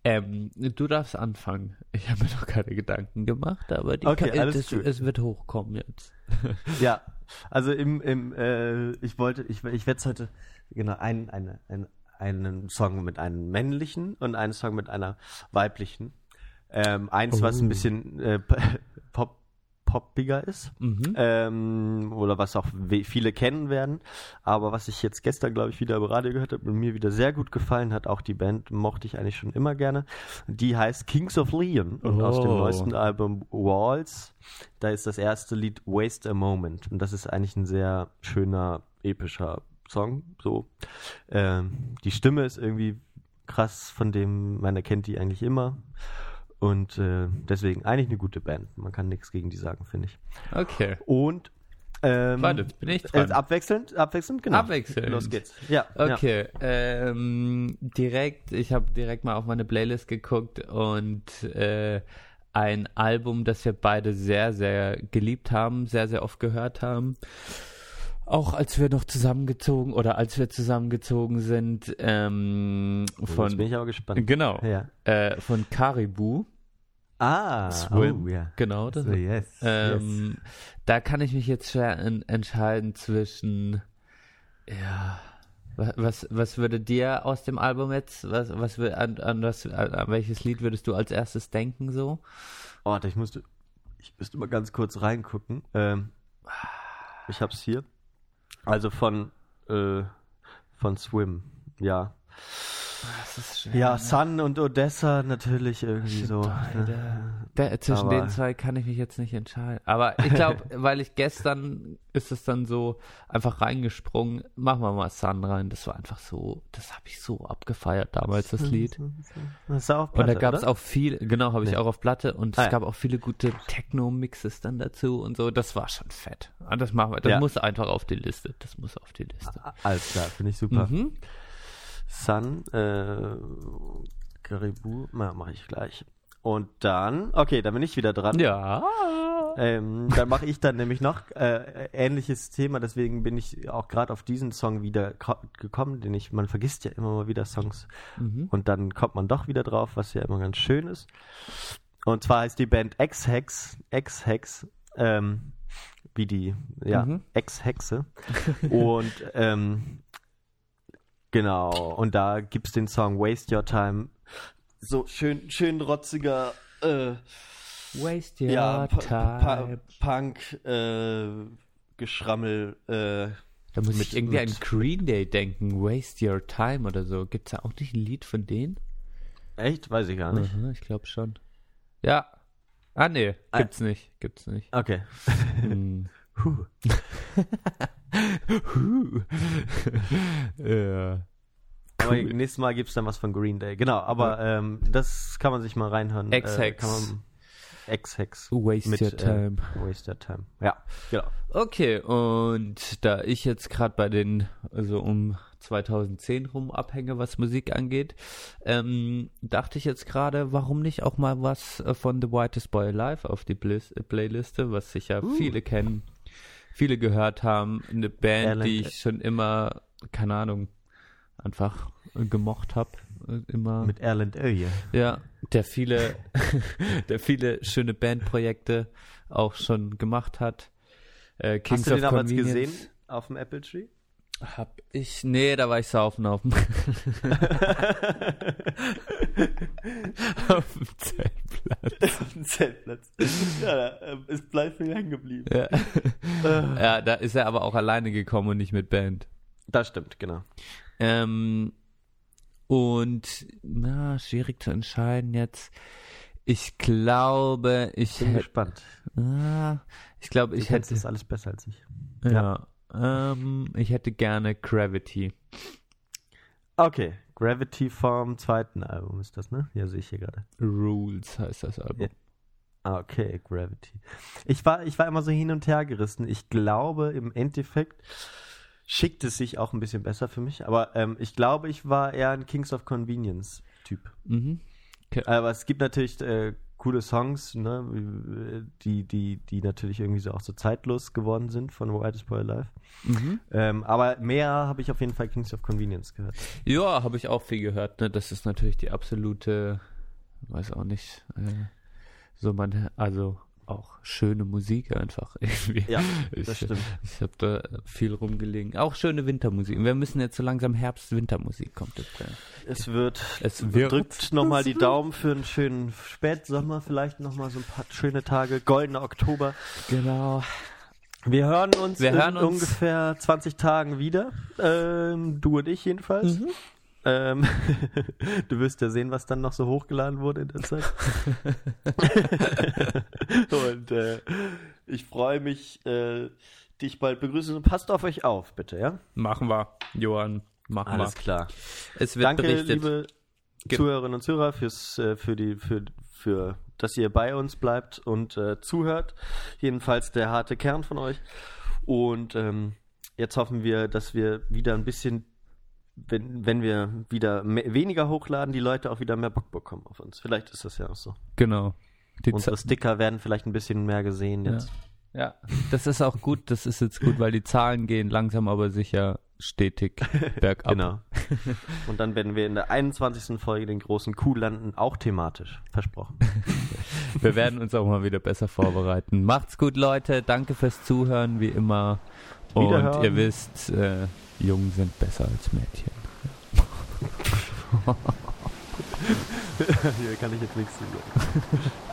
Ähm, du darfst anfangen. Ich habe mir noch keine Gedanken gemacht, aber die Okay, kann, alles das, es wird hochkommen jetzt. Ja, *laughs* also im, im äh, ich wollte, ich, ich werde heute genau ein, eine, ein, einen Song mit einem männlichen und einen Song mit einer weiblichen. Ähm, eins, was Oh. ein bisschen äh, *laughs* pop, poppiger ist. Mhm. Ähm, oder was auch viele kennen werden. Aber was ich jetzt gestern, glaube ich, wieder im Radio gehört habe und mir wieder sehr gut gefallen hat, auch die Band mochte ich eigentlich schon immer gerne. Die heißt Kings of Leon und aus dem Oh. neuesten Album Walls. Da ist das erste Lied Waste a Moment. Und das ist eigentlich ein sehr schöner, epischer Song. So. Ähm, die Stimme ist irgendwie krass, von dem man erkennt die eigentlich immer. Und äh, deswegen eigentlich eine gute Band. Man kann nichts gegen die sagen, finde ich. Okay. Und ähm, Warte, bin ich äh, dran. abwechselnd, abwechselnd, genau. Abwechselnd. Los geht's. Ja. Ja. Okay, ähm, direkt, ich habe direkt mal auf meine Playlist geguckt und äh, ein Album, das wir beide sehr, sehr geliebt haben, sehr, sehr oft gehört haben. Auch als wir noch zusammengezogen oder als wir zusammengezogen sind, ähm, Jetzt von bin ich aber gespannt. genau, Ja. äh, von Caribou. Ah, Swim. oh, ja. Genau, das So, yes, ähm, Da kann ich mich jetzt schwer en entscheiden zwischen, ja, wa- was, was würde dir aus dem Album jetzt, was, was an, an, was, an, welches Lied würdest du als erstes denken so? Oh, warte, ich musste, ich müsste mal ganz kurz reingucken. Ähm, ich hab's hier. Also von, äh, von Swim, ja. Das ist schwer. Ja, Sun und Odessa natürlich irgendwie so. Beide. Da, zwischen Aber- den zwei kann ich mich jetzt nicht entscheiden. Aber ich glaube, *laughs* weil ich gestern ist es dann so einfach reingesprungen, machen wir mal Sun rein. Das war einfach so, das habe ich so abgefeiert damals, das *laughs* Lied. Das ist auch Und da Platte, gab es auch viel, genau, habe ich Ja. auch auf Platte und Ah, es ja. gab auch viele gute Techno-Mixes dann dazu und so. Das war schon fett. Ah, Das machen wir, das Ja. muss einfach auf die Liste. Das muss auf die Liste. Alles klar, finde ich super. Mhm. Sun, äh, Caribou, na, mache ich gleich. Und dann, okay, dann bin ich wieder dran. Ja. Ähm, dann mache ich dann nämlich noch äh, ähnliches Thema, deswegen bin ich auch gerade auf diesen Song wieder ko- gekommen, den ich, man vergisst ja immer mal wieder Songs Mhm. und dann kommt man doch wieder drauf, was ja immer ganz schön ist. Und zwar heißt die Band X-Hex, X-Hex, ähm, wie die, ja, Mhm. Ex-Hexe. und ähm, genau, und da gibt's den Song Waste Your Time. So schön, schön rotziger, äh, Waste your ja, time. Punk, äh, Geschrammel, äh, da muss ich mit- irgendwie an mit- Green Day denken. Waste your time oder so. Gibt's da auch nicht ein Lied von denen? echt? Weiß ich gar nicht. Mhm, ich glaube schon. Ja. Ah, nee, Ah. gibt's nicht. Gibt's nicht. Okay. Hm. *laughs* Puh. *laughs* *laughs* ja. Aber Cool. nächstes Mal gibt's dann was von Green Day. Genau, aber ähm, das kann man sich mal reinhören. Ex-Hex. Äh, Ex-Hex. Waste Mit, your time. Äh, Waste Your Time. Ja, genau. Okay, und da ich jetzt gerade bei den, also um 2010 rum abhänge, was Musik angeht, ähm, dachte ich jetzt gerade, warum nicht auch mal was äh, von The Whitest Boy Alive auf die äh, Playliste, was sicher Uh. viele kennen, viele gehört haben, eine Band, Alan- die ich schon immer, keine Ahnung, einfach äh, gemocht habe, immer. Mit Erland Oeje. Ja, der viele, *laughs* der viele schöne Bandprojekte auch schon gemacht hat. Äh, Kings Hast du den of damals gesehen auf dem Apple Tree? Hab ich, nee, da war ich saufen auf dem, *laughs* *laughs* auf dem Zeltplatz. auf dem Zeltplatz. ja, da, äh, es bleibt mir hängen geblieben. Ja. ja, da ist er aber auch alleine gekommen und nicht mit Band. Das stimmt, genau. Ähm, und, na, schwierig zu entscheiden jetzt. Ich glaube, ich Bin gespannt. ah, ich glaube, ich hätte, das alles besser als ich. Ja. Ähm, ich hätte gerne Gravity. Okay, Gravity vom zweiten Album ist das, ne? Ja, sehe ich hier gerade. Rules heißt das Album. Ja. Ah, okay, Gravity. Ich war, ich war immer so hin und her gerissen. Ich glaube, im Endeffekt schickt es sich auch ein bisschen besser für mich. Aber ähm, ich glaube, ich war eher ein Kings of Convenience Typ. Mhm. Aber es gibt natürlich äh, coole Songs, ne, die, die, die natürlich irgendwie so auch so zeitlos geworden sind von Whitest Boy Alive. Mhm. Ähm, aber mehr habe ich auf jeden Fall Kings of Convenience gehört. Ja, habe ich auch viel gehört. Ne? Das ist natürlich die absolute, weiß auch nicht, äh, so man, also auch schöne Musik einfach *laughs* irgendwie. Ja, ich, das stimmt. Ich habe da viel rumgelegen. Auch schöne Wintermusik. Und wir müssen jetzt so langsam Herbst-Wintermusik kommt jetzt. Äh. Es wird, Es wird. drückt nochmal die Daumen für einen schönen Spätsommer, vielleicht nochmal so ein paar schöne Tage, goldener Oktober. Genau. Wir hören uns Wir in hören uns. ungefähr 20 Tagen wieder. Ähm, du und ich jedenfalls. Mhm. Ähm, *laughs* du wirst ja sehen, was dann noch so hochgeladen wurde in der Zeit. *laughs* und äh, ich freue mich, äh, dich bald begrüßen. Passt auf euch auf, bitte, ja? Machen wir, Johann. Machen Alles klar. Es wird Danke, berichtet. liebe Ge- Zuhörerinnen und Zuhörer, fürs, äh, für die, für, für, dass ihr bei uns bleibt und äh, zuhört. Jedenfalls der harte Kern von euch. Und ähm, jetzt hoffen wir, dass wir wieder ein bisschen, wenn, wenn wir wieder me- weniger hochladen, die Leute auch wieder mehr Bock bekommen auf uns. Vielleicht ist das ja auch so. Genau. Die Unsere Sticker werden vielleicht ein bisschen mehr gesehen jetzt. Ja, das ist auch gut. Das ist jetzt gut, weil die Zahlen gehen langsam aber sicher stetig *laughs* bergab. Genau. Und dann werden wir in der 21. Folge den großen Kuh landen, auch thematisch. Versprochen. *laughs* Wir werden uns auch mal wieder besser vorbereiten. Macht's gut, Leute. Danke fürs Zuhören, wie immer. Und Wiederhören. ihr wisst, äh, Jungen sind besser als Mädchen. *laughs* Hier kann ich jetzt nichts zu sagen. *laughs*